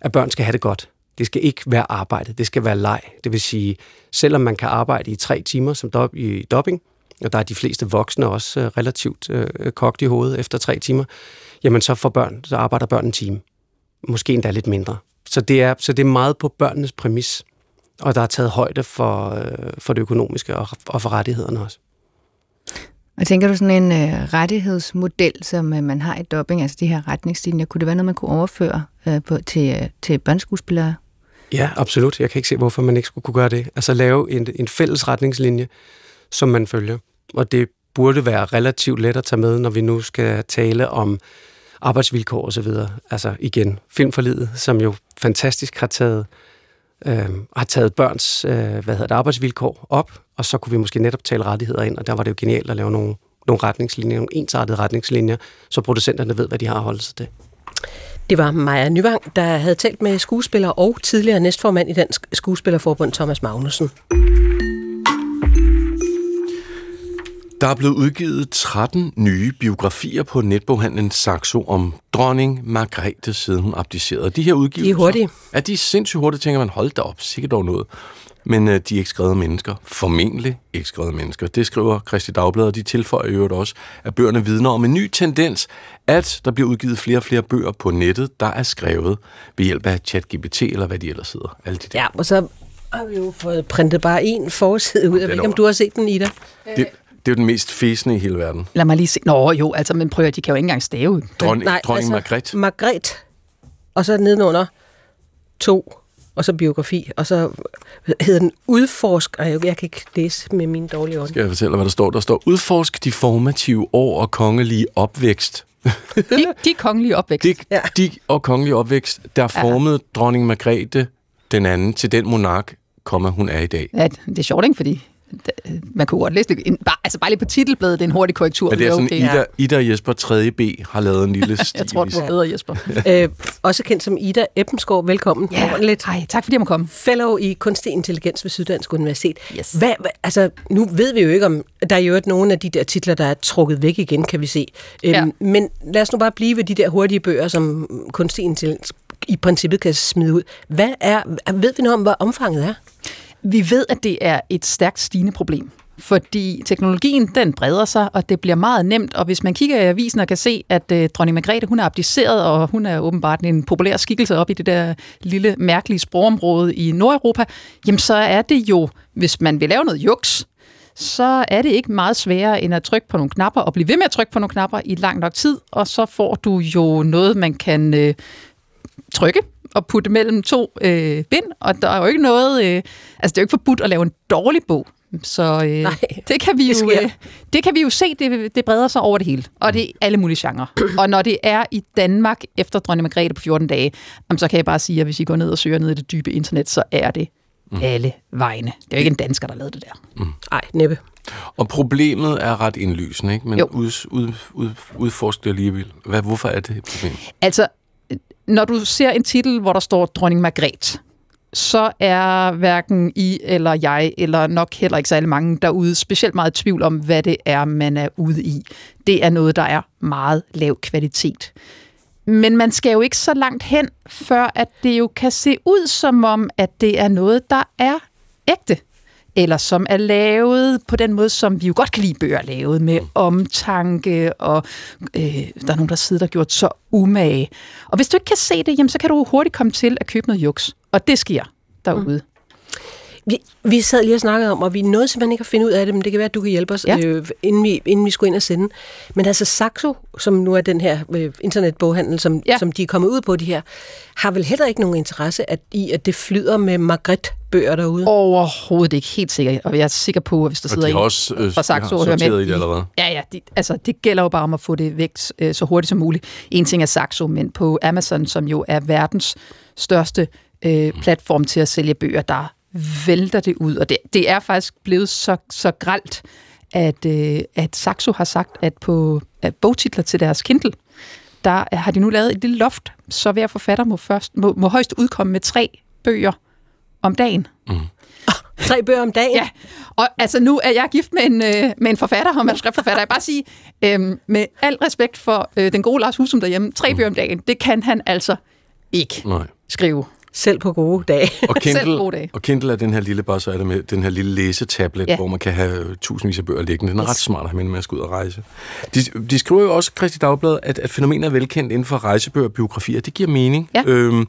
at børn skal have det godt. Det skal ikke være arbejde, det skal være leg. Det vil sige, selvom man kan arbejde i tre timer som dob i dobbing, og der er de fleste voksne også øh, relativt øh, kogt i hovedet efter tre timer, jamen så for børn, så arbejder børn en time. Måske endda lidt mindre. Så det er, så det er meget på børnenes præmis, og der er taget højde for, øh, for det økonomiske og, og for rettighederne også. Og tænker du sådan en øh, rettighedsmodel, som øh, man har i dubbing, altså de her retningslinjer, kunne det være noget, man kunne overføre øh, på, til, øh, til børneskuespillere? Ja, absolut. Jeg kan ikke se, hvorfor man ikke skulle kunne gøre det. Altså lave en, en fælles retningslinje, som man følger. Og det burde være relativt let at tage med, når vi nu skal tale om arbejdsvilkår og så videre. Altså igen, filmforlidet, som jo fantastisk har taget, øh, øh, har taget børns øh, hvad hedder det, arbejdsvilkår op, og så kunne vi måske netop tale rettigheder ind, og der var det jo genialt at lave nogle, nogle retningslinjer, nogle ensartede retningslinjer, så producenterne ved, hvad de har at holde sig til. Det var Maja Nyvang, der havde talt med skuespiller og tidligere næstformand i Dansk Skuespillerforbund, Thomas Magnussen. Der er blevet udgivet 13 nye biografier på netboghandlen Saxo om dronning Margrethe, siden hun abdicerede. De her udgivelser... De er hurtige. Ja, de er sindssygt hurtige, tænker man. Hold da op, sikkert dog noget. Men øh, de er ikke skrevet af mennesker. Formentlig ikke skrevet af mennesker. Det skriver Christi Dagblad, og de tilføjer i øvrigt også, at bøgerne vidner om en ny tendens, at der bliver udgivet flere og flere bøger på nettet, der er skrevet ved hjælp af ChatGPT, eller hvad de ellers hedder. Alle de der. Ja, og så har vi jo fået printet bare en forside ud. Jeg ved ikke, om du har set den, Ida? Det, det er jo den mest fæsende i hele verden. Lad mig lige se. Nå jo, altså, men prøv at de kan jo ikke engang stave. Dronning, Nej, dronning altså, Margrethe. Margrethe. Og så nedenunder to, og så biografi, og så hedder den Udforsk. Ej, jeg kan ikke læse med mine dårlige øjne. Skal jeg fortælle, hvad der står? Der står, udforsk de formative år og kongelige opvækst. De, de kongelige opvækst. De, ja. de og kongelige opvækst, der formede ja. dronning Margrethe den anden til den monark, kommer hun er i dag. Ja, det er sjovt, ikke? Fordi man kunne godt læse det. En, bare, altså bare lige på titelbladet, det er en hurtig korrektur. Ja, det er sådan, okay. Ida, Ida og Jesper 3. B har lavet en lille stil. [LAUGHS] jeg tror, det var bedre, Jesper. [LAUGHS] øh, også kendt som Ida Eppensgaard. Velkommen. Ja, Ordentligt. Hej, tak fordi jeg må komme. Fellow i kunstig intelligens ved Syddansk Universitet. Yes. Hvad, hvad, altså, nu ved vi jo ikke, om der er jo nogle af de der titler, der er trukket væk igen, kan vi se. Øhm, ja. Men lad os nu bare blive ved de der hurtige bøger, som kunstig intelligens i princippet kan smide ud. Hvad er, ved vi noget om, hvad omfanget er? Vi ved, at det er et stærkt stigende problem fordi teknologien den breder sig, og det bliver meget nemt, og hvis man kigger i avisen og kan se, at øh, dronning Margrethe, hun er abdiceret, og hun er åbenbart en populær skikkelse op i det der lille, mærkelige sprogområde i Nordeuropa, jamen så er det jo, hvis man vil lave noget juks, så er det ikke meget sværere end at trykke på nogle knapper, og blive ved med at trykke på nogle knapper i lang nok tid, og så får du jo noget, man kan øh, trykke, og putte mellem to øh, bind, og der er jo ikke noget... Øh, altså, det er jo ikke forbudt at lave en dårlig bog, så øh, Nej, det, kan vi det jo, øh, det kan vi jo se, det, det breder sig over det hele. Og det er alle mulige genrer. [CLEARS THROAT] Og når det er i Danmark efter dronning Margrethe på 14 dage, jamen, så kan jeg bare sige, at hvis I går ned og søger ned i det dybe internet, så er det mm. alle vegne. Det er jo ikke en dansker, der lavede det der. Nej, mm. næppe. Og problemet er ret indlysende, ikke? Men Jo. ud, ud, ud, udforsk det alligevel. Hvad, hvorfor er det et problem? Altså, når du ser en titel, hvor der står dronning Margrethe, så er hverken I eller jeg, eller nok heller ikke særlig mange derude, specielt meget i tvivl om, hvad det er, man er ude i. Det er noget, der er meget lav kvalitet. Men man skal jo ikke så langt hen, før at det jo kan se ud som om, at det er noget, der er ægte. Eller som er lavet på den måde, som vi jo godt kan lide bøger lavet, med omtanke, og øh, der er nogen, der sidder der gjort så umage. Og hvis du ikke kan se det, jamen, så kan du hurtigt komme til at købe noget juks. Og det sker derude. Mm. Vi, vi sad lige og snakkede om, og vi nåede simpelthen ikke at finde ud af det, men det kan være, at du kan hjælpe os, Ja. øh, inden, vi, inden vi skulle ind og sende. Men altså Saxo, som nu er den her øh, internetboghandel, som, Ja. som de er kommet ud på, de her, har vel heller ikke nogen interesse at, i, at det flyder med Margrethe-bøger derude? Overhovedet ikke helt sikker. Og jeg er sikker på, at hvis der Og sidder de har en også øh, fra Saxo har og hører med i det allerede. Ja, ja. De, altså, det gælder jo bare om at få det væk øh, så hurtigt som muligt. En ting er Saxo, men på Amazon, som jo er verdens største øh, platform til at sælge bøger, der vælter det ud. Og det, det er faktisk blevet så, så gralt, at, øh, at Saxo har sagt, at på at bogtitler til deres Kindle, der har de nu lavet et lille loft, så hver forfatter må, først, må, må højst udkomme med tre bøger om dagen. [LAUGHS] Tre bøger om dagen? Ja, og altså nu er jeg gift med en, øh, med en forfatter og manuskriptforfatter. Jeg bare sige, øh, med al respekt for øh, den gode Lars Husum derhjemme, tre bøger om dagen, det kan han altså ikke Nej. skrive. Selv på gode dage. Og [LAUGHS] Selv Kindle, gode dage. og Kindle er den her lille, bare så er det med den her lille læsetablet, Ja. hvor man kan have tusindvis af bøger liggende. Den er yes. ret smart at have med, når man skal ud og rejse. De, de skriver jo også, Christi Dagblad, at, at fænomenet er velkendt inden for rejsebøger og biografier. Det giver mening. Ja. Øhm,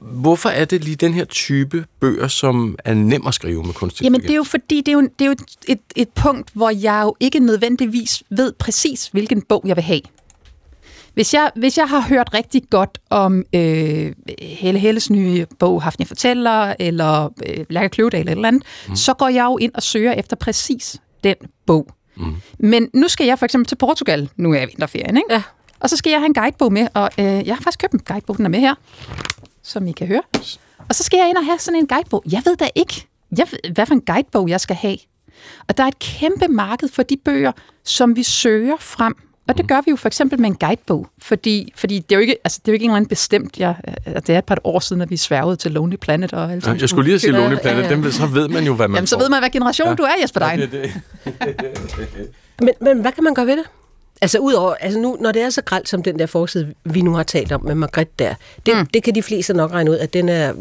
hvorfor er det lige den her type bøger, som er nem at skrive med kunstig Jamen, det er jo fordi, det er jo, det er jo et, et punkt, hvor jeg jo ikke nødvendigvis ved præcis, hvilken bog jeg vil have. Hvis jeg, hvis jeg har hørt rigtig godt om øh, Helle Helles nye bog, Hafni Fortæller, eller øh, Lærke Kløvedal eller et eller andet, mm. så går jeg jo ind og søger efter præcis den bog. Mm. Men nu skal jeg for eksempel til Portugal, nu er jeg i vinterferien, ikke? Ja. Og så skal jeg have en guidebog med, og øh, jeg har faktisk købt en guidebog, den er med her, som I kan høre. Og så skal jeg ind og have sådan en guidebog. Jeg ved da ikke, jeg ved, hvad for en guidebog jeg skal have. Og der er et kæmpe marked for de bøger, som vi søger frem. Og det gør vi jo for eksempel med en guidebog, fordi, fordi det er jo ikke, altså, det er jo ikke en eller anden bestemt, jeg, det er et par år siden, at vi sværgede til Lonely Planet. Og alle Ja, jeg skulle lige at sige Lonely Planet, ja, ja. dem, så ved man jo, hvad man Jamen, så får. ved man, hvad generation ja. du er, Jesper Dein. Ja, det, det. [LAUGHS] Men, men hvad kan man gøre ved det? Altså udover, altså nu, når det er så gralt som den der forside, vi nu har talt om med Margrethe der, det, mm. det kan de fleste nok regne ud, at den er,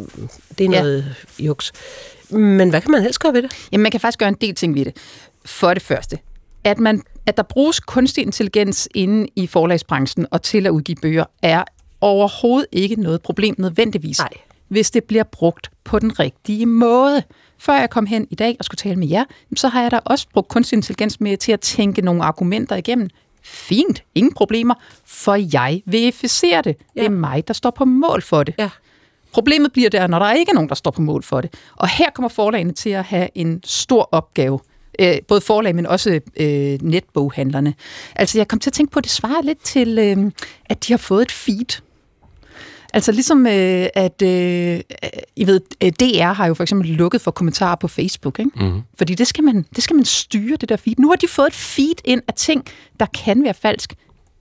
det er noget ja. juks. Men hvad kan man helst gøre ved det? Jamen, man kan faktisk gøre en del ting ved det. For det første, at, man, at der bruges kunstig intelligens inde i forlagsbranchen og til at udgive bøger, er overhovedet ikke noget problem nødvendigvis, Nej. hvis det bliver brugt på den rigtige måde. Før jeg kom hen i dag og skulle tale med jer, så har jeg da også brugt kunstig intelligens med til at tænke nogle argumenter igennem. Fint, ingen problemer, for jeg verificerer det. Ja. Det er mig, der står på mål for det. Ja. Problemet bliver der, når der ikke er nogen, der står på mål for det. Og her kommer forlagene til at have en stor opgave. Øh, både forlag, men også øh, netboghandlerne. Altså, jeg kom til at tænke på, at det svarer lidt til, øh, at de har fået et feed. Altså ligesom, øh, at øh, I ved, øh, DR har jo for eksempel lukket for kommentarer på Facebook, ikke? Mm. Fordi det skal, man, det skal man styre, det der feed. Nu har de fået et feed ind af ting, der kan være falsk.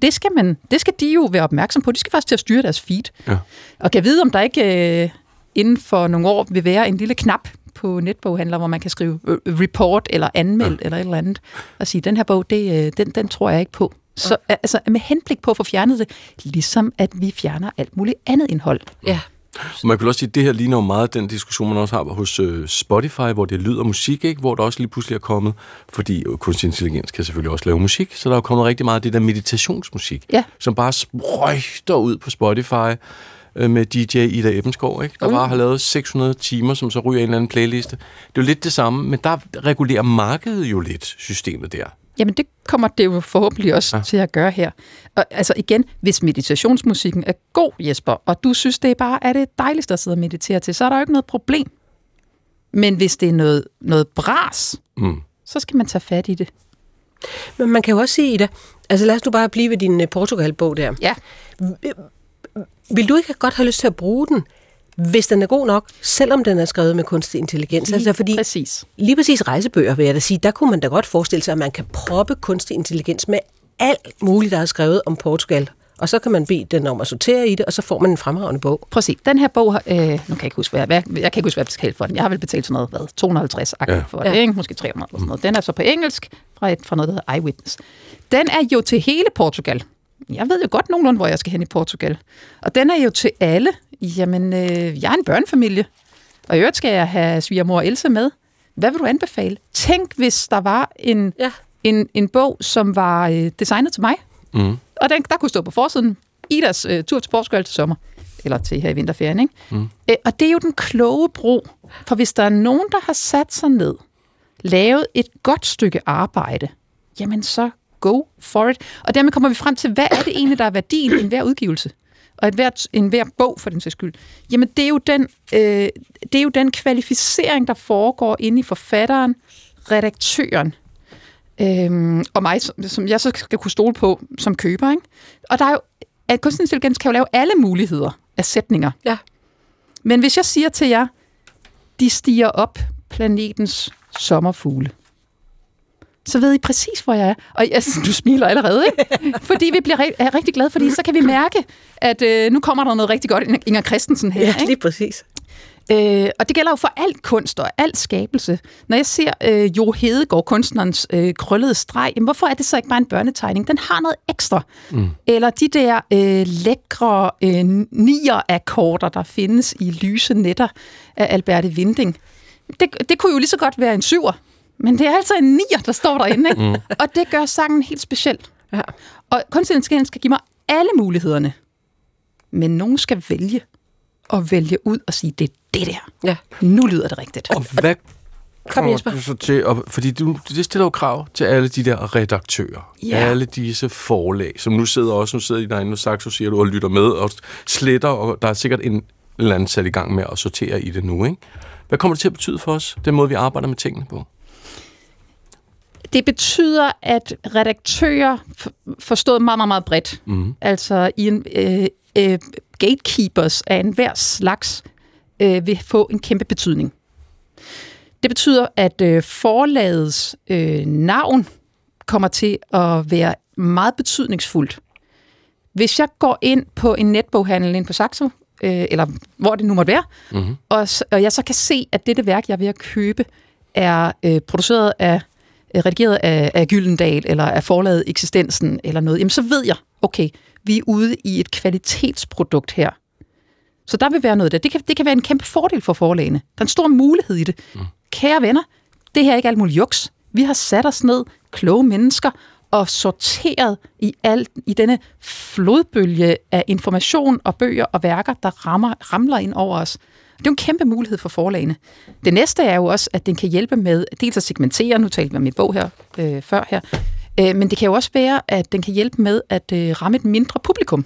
Det skal, man, det skal de jo være opmærksom på. De skal faktisk til at styre deres feed. Ja. Og kan vide, om der ikke øh, inden for nogle år vil være en lille knap på netboghandler, hvor man kan skrive øh, report eller anmeld ja. eller et eller andet, og sige, den her bog, det, øh, den, den tror jeg ikke på. Så altså, med henblik på at få fjernet det, ligesom at vi fjerner alt muligt andet indhold. Ja. Og man kan også sige, at det her ligner jo meget den diskussion, man også har hos øh, Spotify, hvor det er lyd og musik, ikke? hvor der også lige pludselig er kommet, fordi kunstig intelligens kan selvfølgelig også lave musik, så der er jo kommet rigtig meget af det der meditationsmusik, Ja. som bare sprøjter ud på Spotify øh, med DJ Ida Ebenskov, ikke? der bare har lavet 600 timer, som så ryger i en eller anden playliste. Det er jo lidt det samme, men der regulerer markedet jo lidt systemet der. Jamen, det kommer det jo forhåbentlig også ja. til at gøre her. Og altså igen, hvis meditationsmusikken er god, Jesper, og du synes, det er bare er det dejligst at sidde og meditere til, så er der jo ikke noget problem. Men hvis det er noget, noget bras, Mm. så skal man tage fat i det. Men man kan jo også sige, Ida, altså lad os nu bare blive ved din øh, Portugal-bog der. Ja. Vil du ikke godt have lyst til at bruge den, hvis den er god nok, selvom den er skrevet med kunstig intelligens? Lige altså fordi præcis. lige præcis rejsebøger, vil jeg da sige, der kunne man da godt forestille sig, at man kan proppe kunstig intelligens med alt muligt, der er skrevet om Portugal. Og så kan man bede den om at sortere i det, og så får man en fremragende bog. Præcis. Den her bog, har- øh, nu kan jeg ikke huske, hvad jeg, hvad, jeg kan ikke huske, hvad jeg betalte for den. Jeg har vel betalt sådan noget, hvad, 250 ja. Ja. for det, ikke? måske 300 eller sådan noget. Den er så på engelsk fra, et, fra noget, der hedder Eyewitness. Den er jo til hele Portugal. Jeg ved jo godt nogenlunde, hvor jeg skal hen i Portugal. Og den er jo til alle. Jamen, øh, jeg er en børnefamilie, og i øvrigt skal jeg have svigermor Else med. Hvad vil du anbefale? Tænk, hvis der var en, Ja. en, en bog, som var øh, designet til mig. Mm. Og den, der kunne stå på forsiden, Idas øh, tur til Portugal til sommer. Eller til her i vinterferien, ikke? Mm. Æ, og det er jo den kloge brug. For hvis der er nogen, der har sat sig ned, lavet et godt stykke arbejde, jamen så go for it. Og dermed kommer vi frem til, hvad er det egentlig, der er værdien i enhver udgivelse? Og et hvert, en hver bog, for den sags skyld. Jamen, det er, jo den, øh, det er jo den kvalificering, der foregår inde i forfatteren, redaktøren, øhm, og mig, som, som jeg så skal kunne stole på som køber. Ikke? Og der er jo, at kunstig intelligens kan jo lave alle muligheder af sætninger. Ja. Men hvis jeg siger til jer, de stiger op planetens sommerfugle, så ved I præcis, hvor jeg er. Og jeg, [LAUGHS] du smiler allerede, ikke? Fordi vi bliver er rigtig glade, fordi så kan vi [LAUGHS] mærke, at øh, nu kommer der noget rigtig godt. Inger Christensen her, Ja, ikke? lige præcis. Øh, og det gælder jo for alt kunst og alt skabelse. Når jeg ser øh, Jo Hedegaard, kunstnerens øh, krøllede streg, jamen, hvorfor er det så ikke bare en børnetegning? Den har noget ekstra. Mm. Eller de der øh, lækre øh, nier-akkorder, der findes i lyse netter af Alberte Winding. Det, det kunne jo lige så godt være en syver, men det er altså en nier, der står derinde. Ikke? Mm. Og det gør sangen helt specielt. Ja. Og kunstig intelligens skal give mig alle mulighederne. Men nogen skal vælge og vælge ud og sige, det er det der. Ja. Nu lyder det rigtigt. Og hvad Kom, Jesper. Du så til, og, fordi du, det stiller jo krav til alle de der redaktører. Ja. Alle disse forlag, som nu sidder også, nu sidder i derinde, og Saxo siger du, og lytter med, og sletter, og der er sikkert en eller anden sat i gang med at sortere i det nu, ikke? Hvad kommer det til at betyde for os, den måde, vi arbejder med tingene på? Det betyder, at redaktører, forstået meget, meget, meget bredt, mm. altså i en, øh, øh, gatekeepers af enhver slags, øh, vil få en kæmpe betydning. Det betyder, at øh, forlagets øh, navn kommer til at være meget betydningsfuldt. Hvis jeg går ind på en netboghandel ind på Saxo, øh, eller hvor det nu måtte være, mm-hmm. og, og jeg så kan se, at dette værk, jeg er ved at købe, er øh, produceret af, redigeret af, af Gyldendal, eller af forlaget Eksistensen, eller noget, jamen så ved jeg, okay, vi er ude i et kvalitetsprodukt her. Så der vil være noget der. Det kan, det kan være en kæmpe fordel for forlagene. Der er en stor mulighed i det. Mm. Kære venner, det her er ikke alt muligt juks. Vi har sat os ned, kloge mennesker, og sorteret i, alt, i denne flodbølge af information og bøger og værker, der rammer, ramler ind over os. Det er en kæmpe mulighed for forlagene. Det næste er jo også, at den kan hjælpe med dels at segmentere, nu talte vi om mit bog her øh, før her, øh, men det kan jo også være, at den kan hjælpe med at øh, ramme et mindre publikum.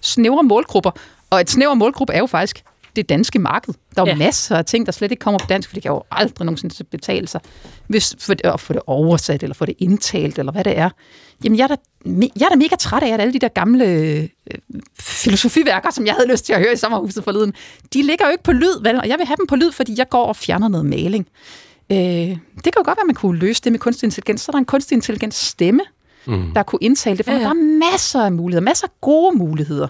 Snævre målgrupper, og et snævre målgruppe er jo faktisk det danske marked. Der er jo ja. masser af ting, der slet ikke kommer på dansk, for det kan jo aldrig nogensinde betale sig hvis, for det, at få det oversat, eller få det indtalt, eller hvad det er. Jamen, jeg er da, jeg er da mega træt af, at alle de der gamle øh, filosofiværker, som jeg havde lyst til at høre i sommerhuset forleden, de ligger jo ikke på lyd, vel? og jeg vil have dem på lyd, fordi jeg går og fjerner noget maling. Øh, det kan jo godt være, at man kunne løse det med kunstig intelligens. Så er der en kunstig intelligens stemme, mm. der kunne indtale det, for ja, ja. der er masser af muligheder, masser af gode muligheder.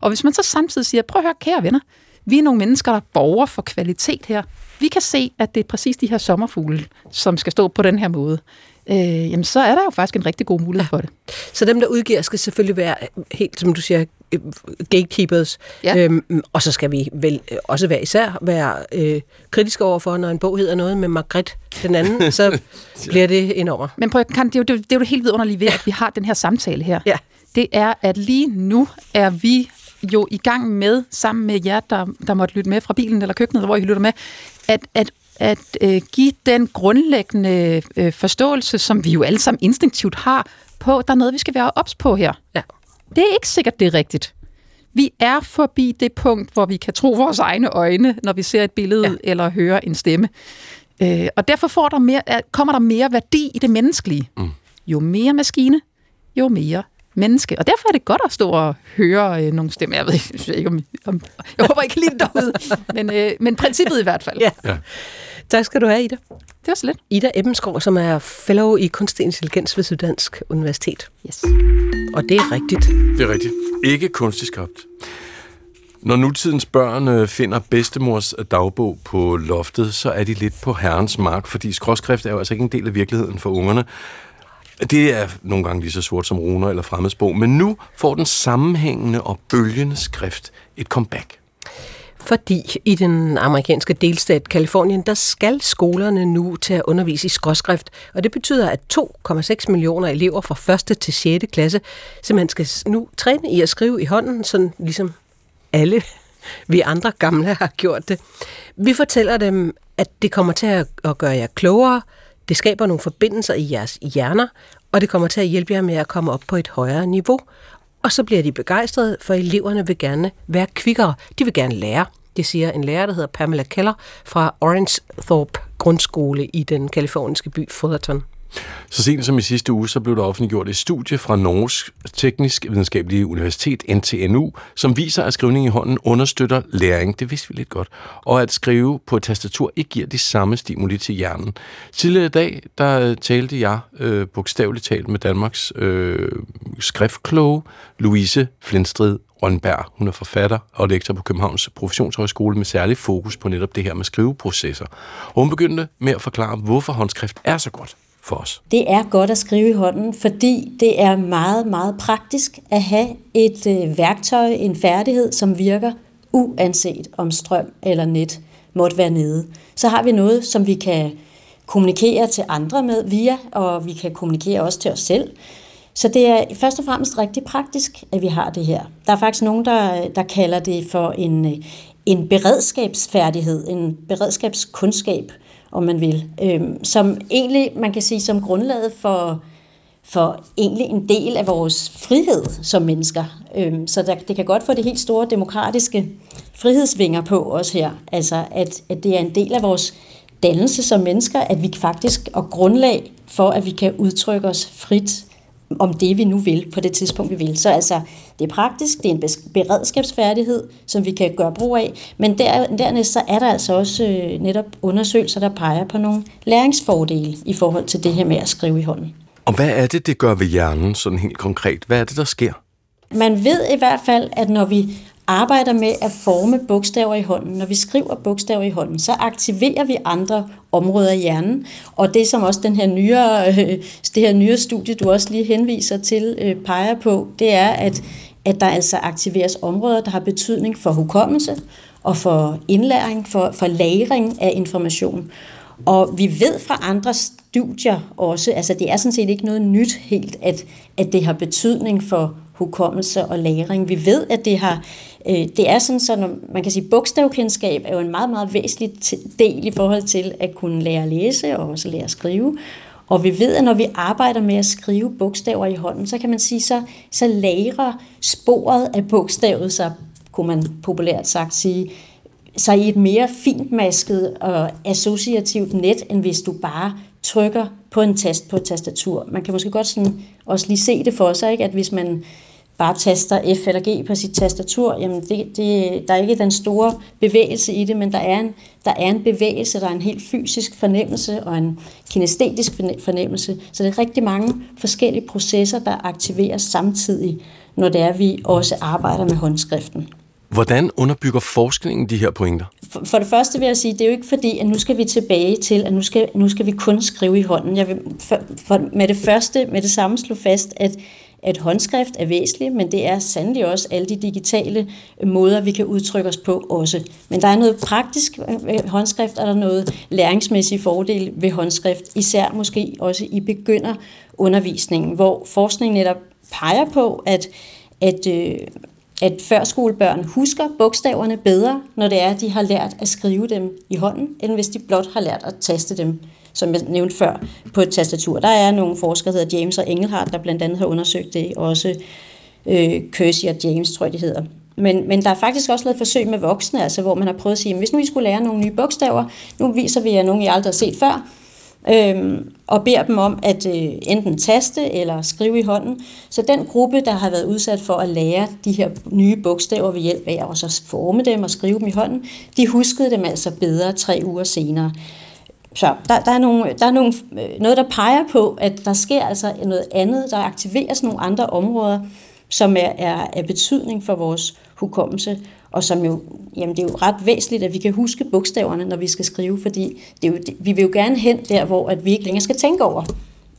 Og hvis man så samtidig siger, prøv at høre, kære venner, vi er nogle mennesker, der borger for kvalitet her. Vi kan se, at det er præcis de her sommerfugle, som skal stå på den her måde. Øh, jamen, så er der jo faktisk en rigtig god mulighed ja. for det. Så dem, der udgiver, skal selvfølgelig være helt, som du siger, gatekeepers. Ja. Øhm, og så skal vi vel øh, også være især være øh, kritiske overfor, når en bog hedder noget med Margrethe den anden, så [LAUGHS] bliver det enormt. Men prøv, kan, det, er jo, det, det er jo det helt vidunderlige ved, at vi har den her samtale her. Ja. Det er, at lige nu er vi jo i gang med, sammen med jer, der, der måtte lytte med fra bilen eller køkkenet, hvor I lytter med, at, at at øh, give den grundlæggende øh, forståelse, som vi jo alle sammen instinktivt har, på, at der er noget, vi skal være ops på her. Ja. Det er ikke sikkert, det er rigtigt. Vi er forbi det punkt, hvor vi kan tro vores egne øjne, når vi ser et billede ja. eller hører en stemme. Øh, og derfor får der mere, kommer der mere værdi i det menneskelige. Mm. Jo mere maskine, jo mere menneske. Og derfor er det godt at stå og høre øh, nogle stemmer. Jeg ved [LAUGHS] jeg synes ikke, om, om... Jeg håber ikke lige derude, men, øh, men princippet i hvert fald. Ja. ja. Tak skal du have, Ida. Det var så lidt. Ida Ebbenskov, som er fellow i kunstig intelligens ved Syddansk Universitet. Yes. Og det er rigtigt. Det er rigtigt. Ikke kunstig skabt. Når nutidens børn øh, finder bedstemors dagbog på loftet, så er de lidt på herrens mark, fordi skråskrift er jo altså ikke en del af virkeligheden for ungerne. Det er nogle gange lige så sort som runer eller fremmedsprog, men nu får den sammenhængende og bølgende skrift et comeback. Fordi i den amerikanske delstat Kalifornien, der skal skolerne nu til at undervise i skråskrift, og det betyder, at 2,6 millioner elever fra 1. til 6. klasse simpelthen skal nu træne i at skrive i hånden, sådan ligesom alle [LAUGHS] vi andre gamle har gjort det. Vi fortæller dem, at det kommer til at gøre jer klogere, det skaber nogle forbindelser i jeres hjerner, og det kommer til at hjælpe jer med at komme op på et højere niveau. Og så bliver de begejstrede, for eleverne vil gerne være kvikkere. De vil gerne lære. Det siger en lærer, der hedder Pamela Keller fra Orange Thorpe Grundskole i den kaliforniske by Fullerton. Så sent som i sidste uge, så blev der offentliggjort et studie fra Norges Teknisk Videnskabelige Universitet, NTNU, som viser, at skrivning i hånden understøtter læring. Det vidste vi lidt godt. Og at skrive på et tastatur ikke giver de samme stimuli til hjernen. Tidligere i dag, der talte jeg øh, bogstaveligt talt med Danmarks øh, skriftkloge, Louise Flindstrid Rønberg. Hun er forfatter og lektor på Københavns Professionshøjskole med særlig fokus på netop det her med skriveprocesser. Og hun begyndte med at forklare, hvorfor håndskrift er så godt for os. Det er godt at skrive i hånden, fordi det er meget, meget praktisk at have et øh, værktøj, en færdighed, som virker uanset om strøm eller net måtte være nede. Så har vi noget, som vi kan kommunikere til andre med via, og vi kan kommunikere også til os selv. Så det er først og fremmest rigtig praktisk, at vi har det her. Der er faktisk nogen, der, der kalder det for en, øh, en beredskabsfærdighed, en beredskabskundskab, om man vil, øhm, som egentlig, man kan sige, som grundlaget for, for egentlig en del af vores frihed som mennesker. Øhm, så der, det kan godt få det helt store demokratiske frihedsvinger på os her. Altså, at, at det er en del af vores dannelse som mennesker, at vi faktisk, og grundlag for, at vi kan udtrykke os frit om det, vi nu vil, på det tidspunkt, vi vil. Så altså, det er praktisk, det er en beredskabsfærdighed, som vi kan gøre brug af, men der, dernæst så er der altså også øh, netop undersøgelser, der peger på nogle læringsfordele i forhold til det her med at skrive i hånden. Og hvad er det, det gør ved hjernen, sådan helt konkret? Hvad er det, der sker? Man ved i hvert fald, at når vi arbejder med at forme bogstaver i hånden, når vi skriver bogstaver i hånden, så aktiverer vi andre områder i hjernen. Og det, som også den her nyere, øh, [LAUGHS] det her nyere studie, du også lige henviser til, øh, peger på, det er, at, at der altså aktiveres områder, der har betydning for hukommelse og for indlæring, for, for lagring af information. Og vi ved fra andre studier også, altså det er sådan set ikke noget nyt helt, at, at det har betydning for hukommelse og læring. Vi ved, at det har Øh, det er sådan, så når man kan sige, bogstavkendskab er jo en meget, meget væsentlig del i forhold til at kunne lære at læse og også lære at skrive. Og vi ved, at når vi arbejder med at skrive bogstaver i hånden, så kan man sige, så, så lærer sporet af bogstavet sig, kunne man populært sagt sige, så i et mere fintmasket og associativt net, end hvis du bare trykker på en tast på et tastatur. Man kan måske godt sådan også lige se det for sig, ikke? at hvis man bare taster F eller G på sit tastatur, jamen det, det, der er ikke den store bevægelse i det, men der er, en, der er en bevægelse, der er en helt fysisk fornemmelse og en kinestetisk fornemmelse. Så det er rigtig mange forskellige processer, der aktiveres samtidig, når det er, at vi også arbejder med håndskriften. Hvordan underbygger forskningen de her pointer? For, for det første vil jeg sige, det er jo ikke fordi, at nu skal vi tilbage til, at nu skal, nu skal vi kun skrive i hånden. Jeg vil for, for, med det første, med det samme slå fast, at at håndskrift er væsentlig, men det er sandelig også alle de digitale måder, vi kan udtrykke os på også. Men der er noget praktisk ved håndskrift, og der er noget læringsmæssig fordel ved håndskrift, især måske også i begynderundervisningen, hvor forskningen netop peger på, at, at øh, at førskolebørn husker bogstaverne bedre, når det er, at de har lært at skrive dem i hånden, end hvis de blot har lært at taste dem, som jeg nævnte før, på et tastatur. Der er nogle forskere, der hedder James og Engelhardt, der blandt andet har undersøgt det, også øh, Kersey og James, tror jeg, de hedder. Men, men der er faktisk også lavet forsøg med voksne, altså hvor man har prøvet at sige, at hvis nu I skulle lære nogle nye bogstaver, nu viser vi jer nogle, I aldrig har set før, øhm, og beder dem om at øh, enten taste eller skrive i hånden. Så den gruppe, der har været udsat for at lære de her nye bogstaver ved hjælp af at så forme dem og skrive dem i hånden, de huskede dem altså bedre tre uger senere. Så der, der, er, nogle, der er nogle, øh, noget, der peger på, at der sker altså noget andet, der aktiveres nogle andre områder, som er, er af betydning for vores hukommelse og som jo, jamen det er jo ret væsentligt, at vi kan huske bogstaverne, når vi skal skrive, fordi det er jo, vi vil jo gerne hen der, hvor at vi ikke længere skal tænke over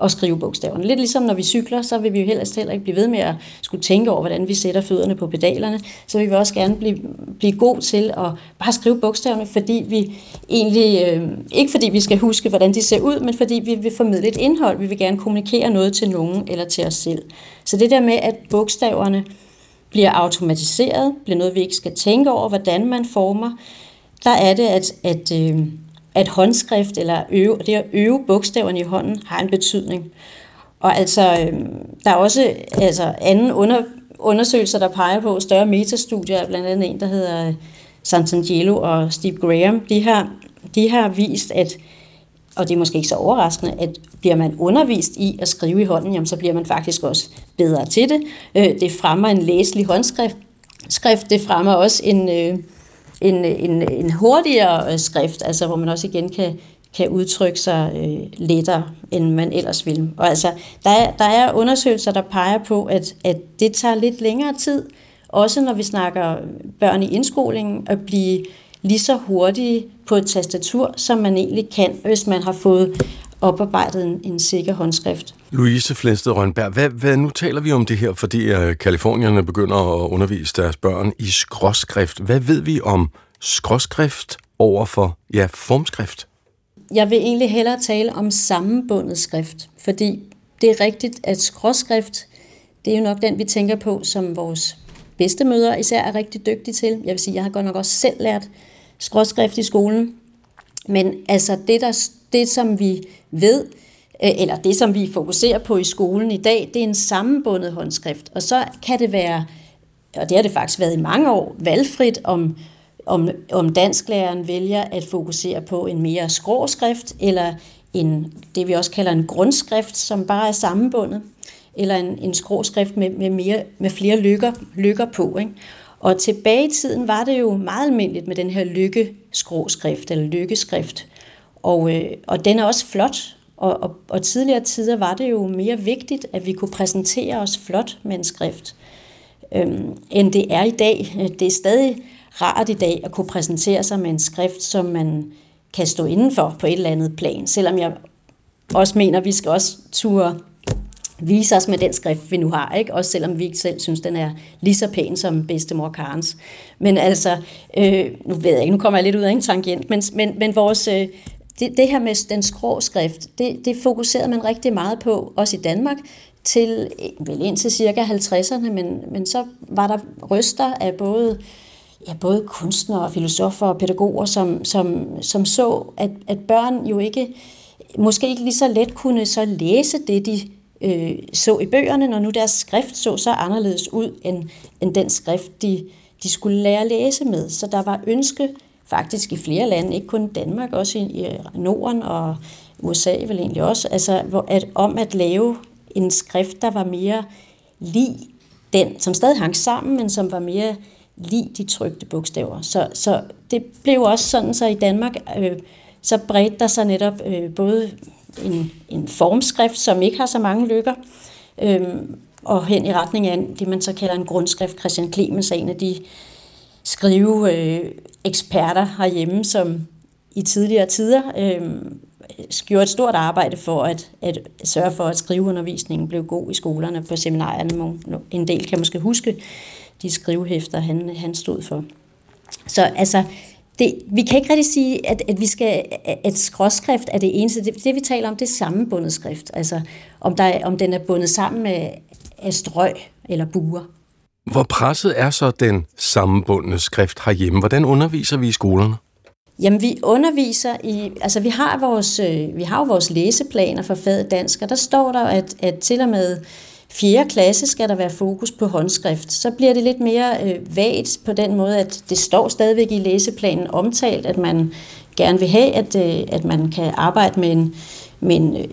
at skrive bogstaverne. Lidt ligesom når vi cykler, så vil vi jo helst heller ikke blive ved med at skulle tænke over, hvordan vi sætter fødderne på pedalerne. Så vil vi også gerne blive, blive god til at bare skrive bogstaverne, fordi vi egentlig, øh, ikke fordi vi skal huske, hvordan de ser ud, men fordi vi vil formidle et indhold. Vi vil gerne kommunikere noget til nogen eller til os selv. Så det der med, at bogstaverne bliver automatiseret, bliver noget, vi ikke skal tænke over, hvordan man former, der er det, at, at, øh, at håndskrift eller øve, det at øve bogstaverne i hånden har en betydning. Og altså, øh, der er også altså, anden under, undersøgelser, der peger på større metastudier, blandt andet en, der hedder øh, Santangelo og Steve Graham. De har, de har vist, at og det er måske ikke så overraskende, at bliver man undervist i at skrive i hånden, jamen, så bliver man faktisk også bedre til det. Øh, det fremmer en læselig håndskrift. Skrift, det fremmer også en, øh, en, en, en hurtigere øh, skrift, altså hvor man også igen kan, kan udtrykke sig øh, lettere, end man ellers ville. Og altså, der er, der er undersøgelser, der peger på, at, at det tager lidt længere tid også når vi snakker børn i indskolingen, at blive lige så hurtige på et tastatur, som man egentlig kan, hvis man har fået oparbejdet en, en sikker håndskrift. Louise Flensted Rønberg, hvad, hvad, nu taler vi om det her, fordi uh, kalifornierne begynder at undervise deres børn i skråskrift. Hvad ved vi om skråskrift over for ja, formskrift? Jeg vil egentlig hellere tale om sammenbundet skrift, fordi det er rigtigt, at skråskrift, det er jo nok den, vi tænker på, som vores bedstemødre især er rigtig dygtige til. Jeg vil sige, jeg har godt nok også selv lært skråskrift i skolen. Men altså det, der, det som vi ved, øh, eller det som vi fokuserer på i skolen i dag, det er en sammenbundet håndskrift. Og så kan det være, og det har det faktisk været i mange år, valgfrit om, om, om dansklæreren vælger at fokusere på en mere skråskrift, eller en, det vi også kalder en grundskrift, som bare er sammenbundet, eller en, en skråskrift med, med, mere, med flere lykker, lykker på. Ikke? Og tilbage i tiden var det jo meget almindeligt med den her lykke skråskrift eller lykkeskrift. Og, øh, og den er også flot, og, og, og tidligere tider var det jo mere vigtigt, at vi kunne præsentere os flot med en skrift, øhm, end det er i dag. Det er stadig rart i dag at kunne præsentere sig med en skrift, som man kan stå indenfor på et eller andet plan, selvom jeg også mener, at vi skal også ture vise os med den skrift, vi nu har, ikke? også selvom vi ikke selv synes, den er lige så pæn som bedstemor Karens. Men altså, øh, nu ved jeg ikke, nu kommer jeg lidt ud af en tangent, men, men, men vores, øh, det, det her med den skrå skrift, det, det fokuserede man rigtig meget på, også i Danmark, til vel indtil cirka 50'erne, men, men så var der røster af både ja, både kunstnere, filosofer og pædagoger, som, som, som så, at, at børn jo ikke, måske ikke lige så let kunne så læse det, de øh, så i bøgerne, når nu deres skrift så så anderledes ud, end, end den skrift, de, de skulle lære at læse med. Så der var ønske faktisk i flere lande, ikke kun Danmark, også i, i Norden og USA vel egentlig også, altså, hvor, at, om at lave en skrift, der var mere lig den, som stadig hang sammen, men som var mere lige de trygte bogstaver. Så, så det blev også sådan, så i Danmark øh, så bredte der sig netop øh, både en, en formskrift, som ikke har så mange lykker, øhm, og hen i retning af det, man så kalder en grundskrift. Christian Clemens er en af de skrive øh, eksperter herhjemme, som i tidligere tider øh, gjorde et stort arbejde for at, at sørge for, at skriveundervisningen blev god i skolerne på seminarierne. En del kan måske huske de skrivehæfter, han, han stod for. Så altså, det, vi kan ikke rigtig sige, at, at, vi skal, at skråskrift er det eneste. Det, det vi taler om, det er sammenbundet skrift. Altså, om, der, om den er bundet sammen med af strøg eller buer. Hvor presset er så den sammenbundne skrift herhjemme? Hvordan underviser vi i skolerne? Jamen, vi underviser i, altså vi har vores, øh, vi har jo vores læseplaner for faget dansk, og der står der, at, at til og med 4. klasse skal der være fokus på håndskrift. Så bliver det lidt mere øh, vagt på den måde, at det står stadigvæk i læseplanen omtalt, at man gerne vil have, at, øh, at man kan arbejde med en, med en, øh,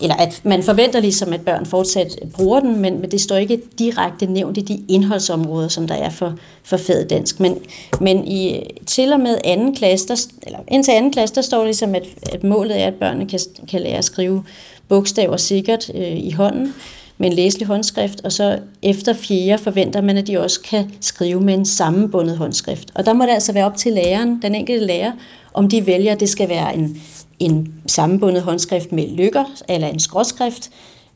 eller at man forventer ligesom, at børn fortsat bruger den, men, men det står ikke direkte nævnt i de indholdsområder, som der er for, for faget dansk. Men, men i, til og med anden klasse, der, eller indtil anden klasse, der står ligesom, at, at målet er, at børnene kan, kan lære at skrive bogstaver sikkert øh, i hånden, med en læselig håndskrift, og så efter fjerde forventer man, at de også kan skrive med en sammenbundet håndskrift. Og der må det altså være op til læreren, den enkelte lærer, om de vælger, at det skal være en, en sammenbundet håndskrift med lykker, eller en skråskrift,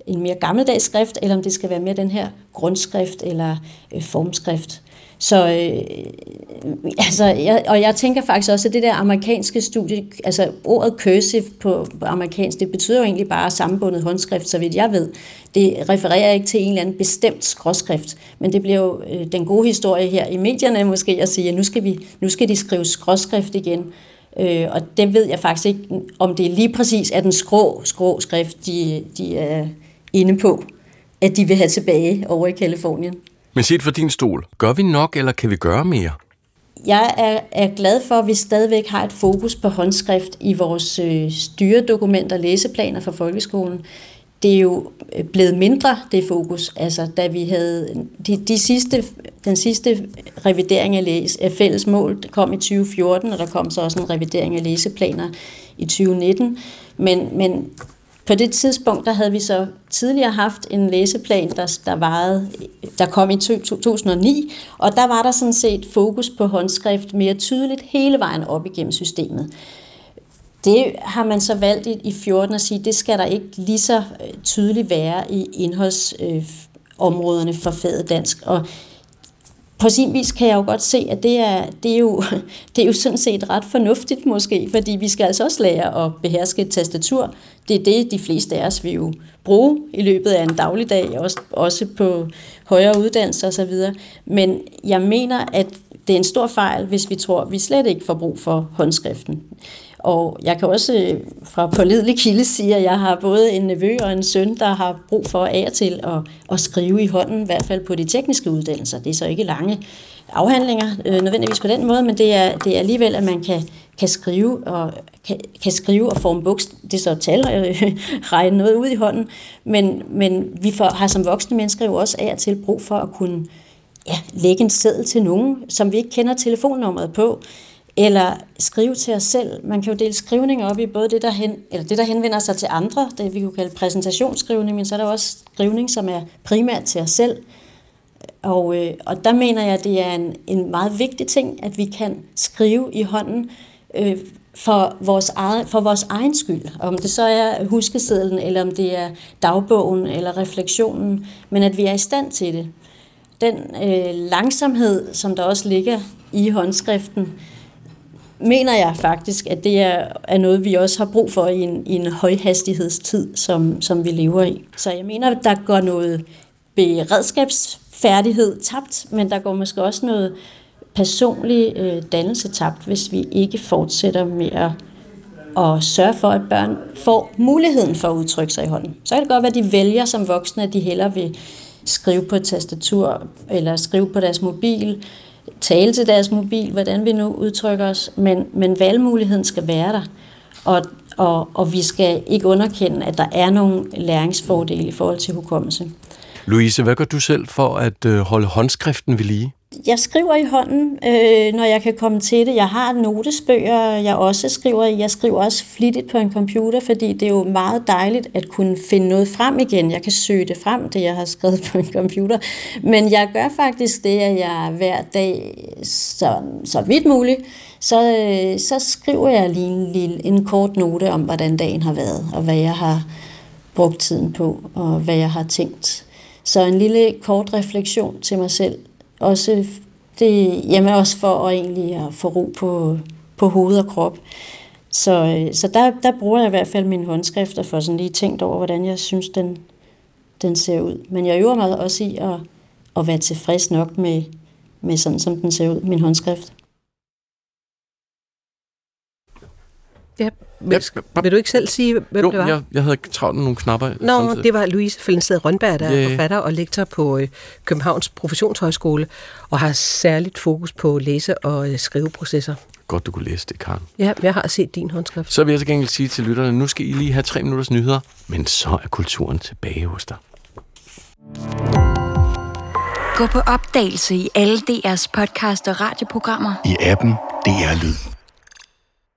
en mere gammeldags skrift, eller om det skal være mere den her grundskrift eller øh, formskrift. Så øh, altså, jeg, og jeg tænker faktisk også, at det der amerikanske studie, altså ordet cursive på, på amerikansk, det betyder jo egentlig bare sammenbundet håndskrift, så vidt jeg ved. Det refererer ikke til en eller anden bestemt skråskrift, men det bliver jo øh, den gode historie her i medierne måske at sige, at nu skal, vi, nu skal de skrive skråskrift igen. Øh, og det ved jeg faktisk ikke, om det lige præcis er den skrå, skrå skrift, de, de er inde på, at de vil have tilbage over i Kalifornien. Men set for din stol, gør vi nok, eller kan vi gøre mere? Jeg er, er glad for, at vi stadigvæk har et fokus på håndskrift i vores øh, styredokumenter og læseplaner for folkeskolen. Det er jo øh, blevet mindre, det fokus. Altså, da vi havde de, de sidste, den sidste revidering af, læs, af fælles mål kom i 2014, og der kom så også en revidering af læseplaner i 2019. Men, men på det tidspunkt, der havde vi så tidligere haft en læseplan, der, der, varede, der kom i 2009, og der var der sådan set fokus på håndskrift mere tydeligt hele vejen op igennem systemet. Det har man så valgt i, i 14 at sige, det skal der ikke lige så øh, tydeligt være i indholdsområderne øh, for faget dansk. Og på sin vis kan jeg jo godt se, at det er, det, er jo, [LAUGHS] det er jo sådan set ret fornuftigt måske, fordi vi skal altså også lære at beherske et tastatur. Det er det, de fleste af os vil jo bruge i løbet af en dagligdag, også, også på højere uddannelse osv. Men jeg mener, at det er en stor fejl, hvis vi tror, at vi slet ikke får brug for håndskriften. Og jeg kan også øh, fra pålidelig kilde sige, at jeg har både en nevø og en søn, der har brug for af og til at, at skrive i hånden, i hvert fald på de tekniske uddannelser. Det er så ikke lange afhandlinger øh, nødvendigvis på den måde, men det er, det er alligevel, at man kan, kan skrive og kan, kan skrive og forme buks, det er så tal, øh, [LAUGHS] regne noget ud i hånden, men, men vi får, har som voksne mennesker jo også af og til brug for at kunne ja, lægge en seddel til nogen, som vi ikke kender telefonnummeret på, eller skrive til os selv. Man kan jo dele skrivning op i både det, der, hen, eller det, der henvender sig til andre, det vi kunne kalde præsentationsskrivning, men så er der også skrivning, som er primært til os selv. Og, øh, og der mener jeg, at det er en, en meget vigtig ting, at vi kan skrive i hånden øh, for, vores egen, for vores egen skyld. Om det så er huskesedlen, eller om det er dagbogen eller refleksionen, men at vi er i stand til det. Den øh, langsomhed, som der også ligger i håndskriften, mener jeg faktisk, at det er, er noget, vi også har brug for i en, i en højhastighedstid, som, som vi lever i. Så jeg mener, at der går noget beredskabsfærdighed tabt, men der går måske også noget personlig øh, dannelse tabt, hvis vi ikke fortsætter med at, at sørge for, at børn får muligheden for at udtrykke sig i hånden. Så kan det godt være, at de vælger som voksne, at de hellere vil skrive på et tastatur eller skrive på deres mobil, tale til deres mobil, hvordan vi nu udtrykker os, men, men valgmuligheden skal være der. Og, og, og vi skal ikke underkende, at der er nogle læringsfordele i forhold til hukommelse. Louise, hvad gør du selv for at øh, holde håndskriften ved lige? Jeg skriver i hånden, øh, når jeg kan komme til det. Jeg har notesbøger, jeg også skriver i. Jeg skriver også flittigt på en computer, fordi det er jo meget dejligt at kunne finde noget frem igen. Jeg kan søge det frem, det jeg har skrevet [LAUGHS] på en computer. Men jeg gør faktisk det, at jeg hver dag, så, så vidt muligt, så, øh, så skriver jeg lige en, lille, en kort note om, hvordan dagen har været, og hvad jeg har brugt tiden på, og hvad jeg har tænkt. Så en lille kort refleksion til mig selv, også, det, jamen også for at egentlig at få ro på, på hoved og krop. Så, øh, så der, der bruger jeg i hvert fald mine håndskrifter for sådan lige tænkt over, hvordan jeg synes, den, den ser ud. Men jeg øver mig også i at, at være tilfreds nok med, med sådan, som den ser ud, min håndskrift. Ja, vil, ja, vil du ikke selv sige, hvem jo, det var? Jeg, jeg havde travlt med nogle knapper. Nå, samtidig. det var Louise Fellensted Rønberg, der yeah. er forfatter og lektor på øh, Københavns Professionshøjskole, og har særligt fokus på læse- og øh, skriveprocesser. Godt, du kunne læse det, Karen. Ja, jeg har set din håndskrift. Så vil jeg til gengæld sige til lytterne, nu skal I lige have tre minutters nyheder, men så er kulturen tilbage hos dig. Gå på opdagelse i alle DR's podcast og radioprogrammer. I appen DR Lyd.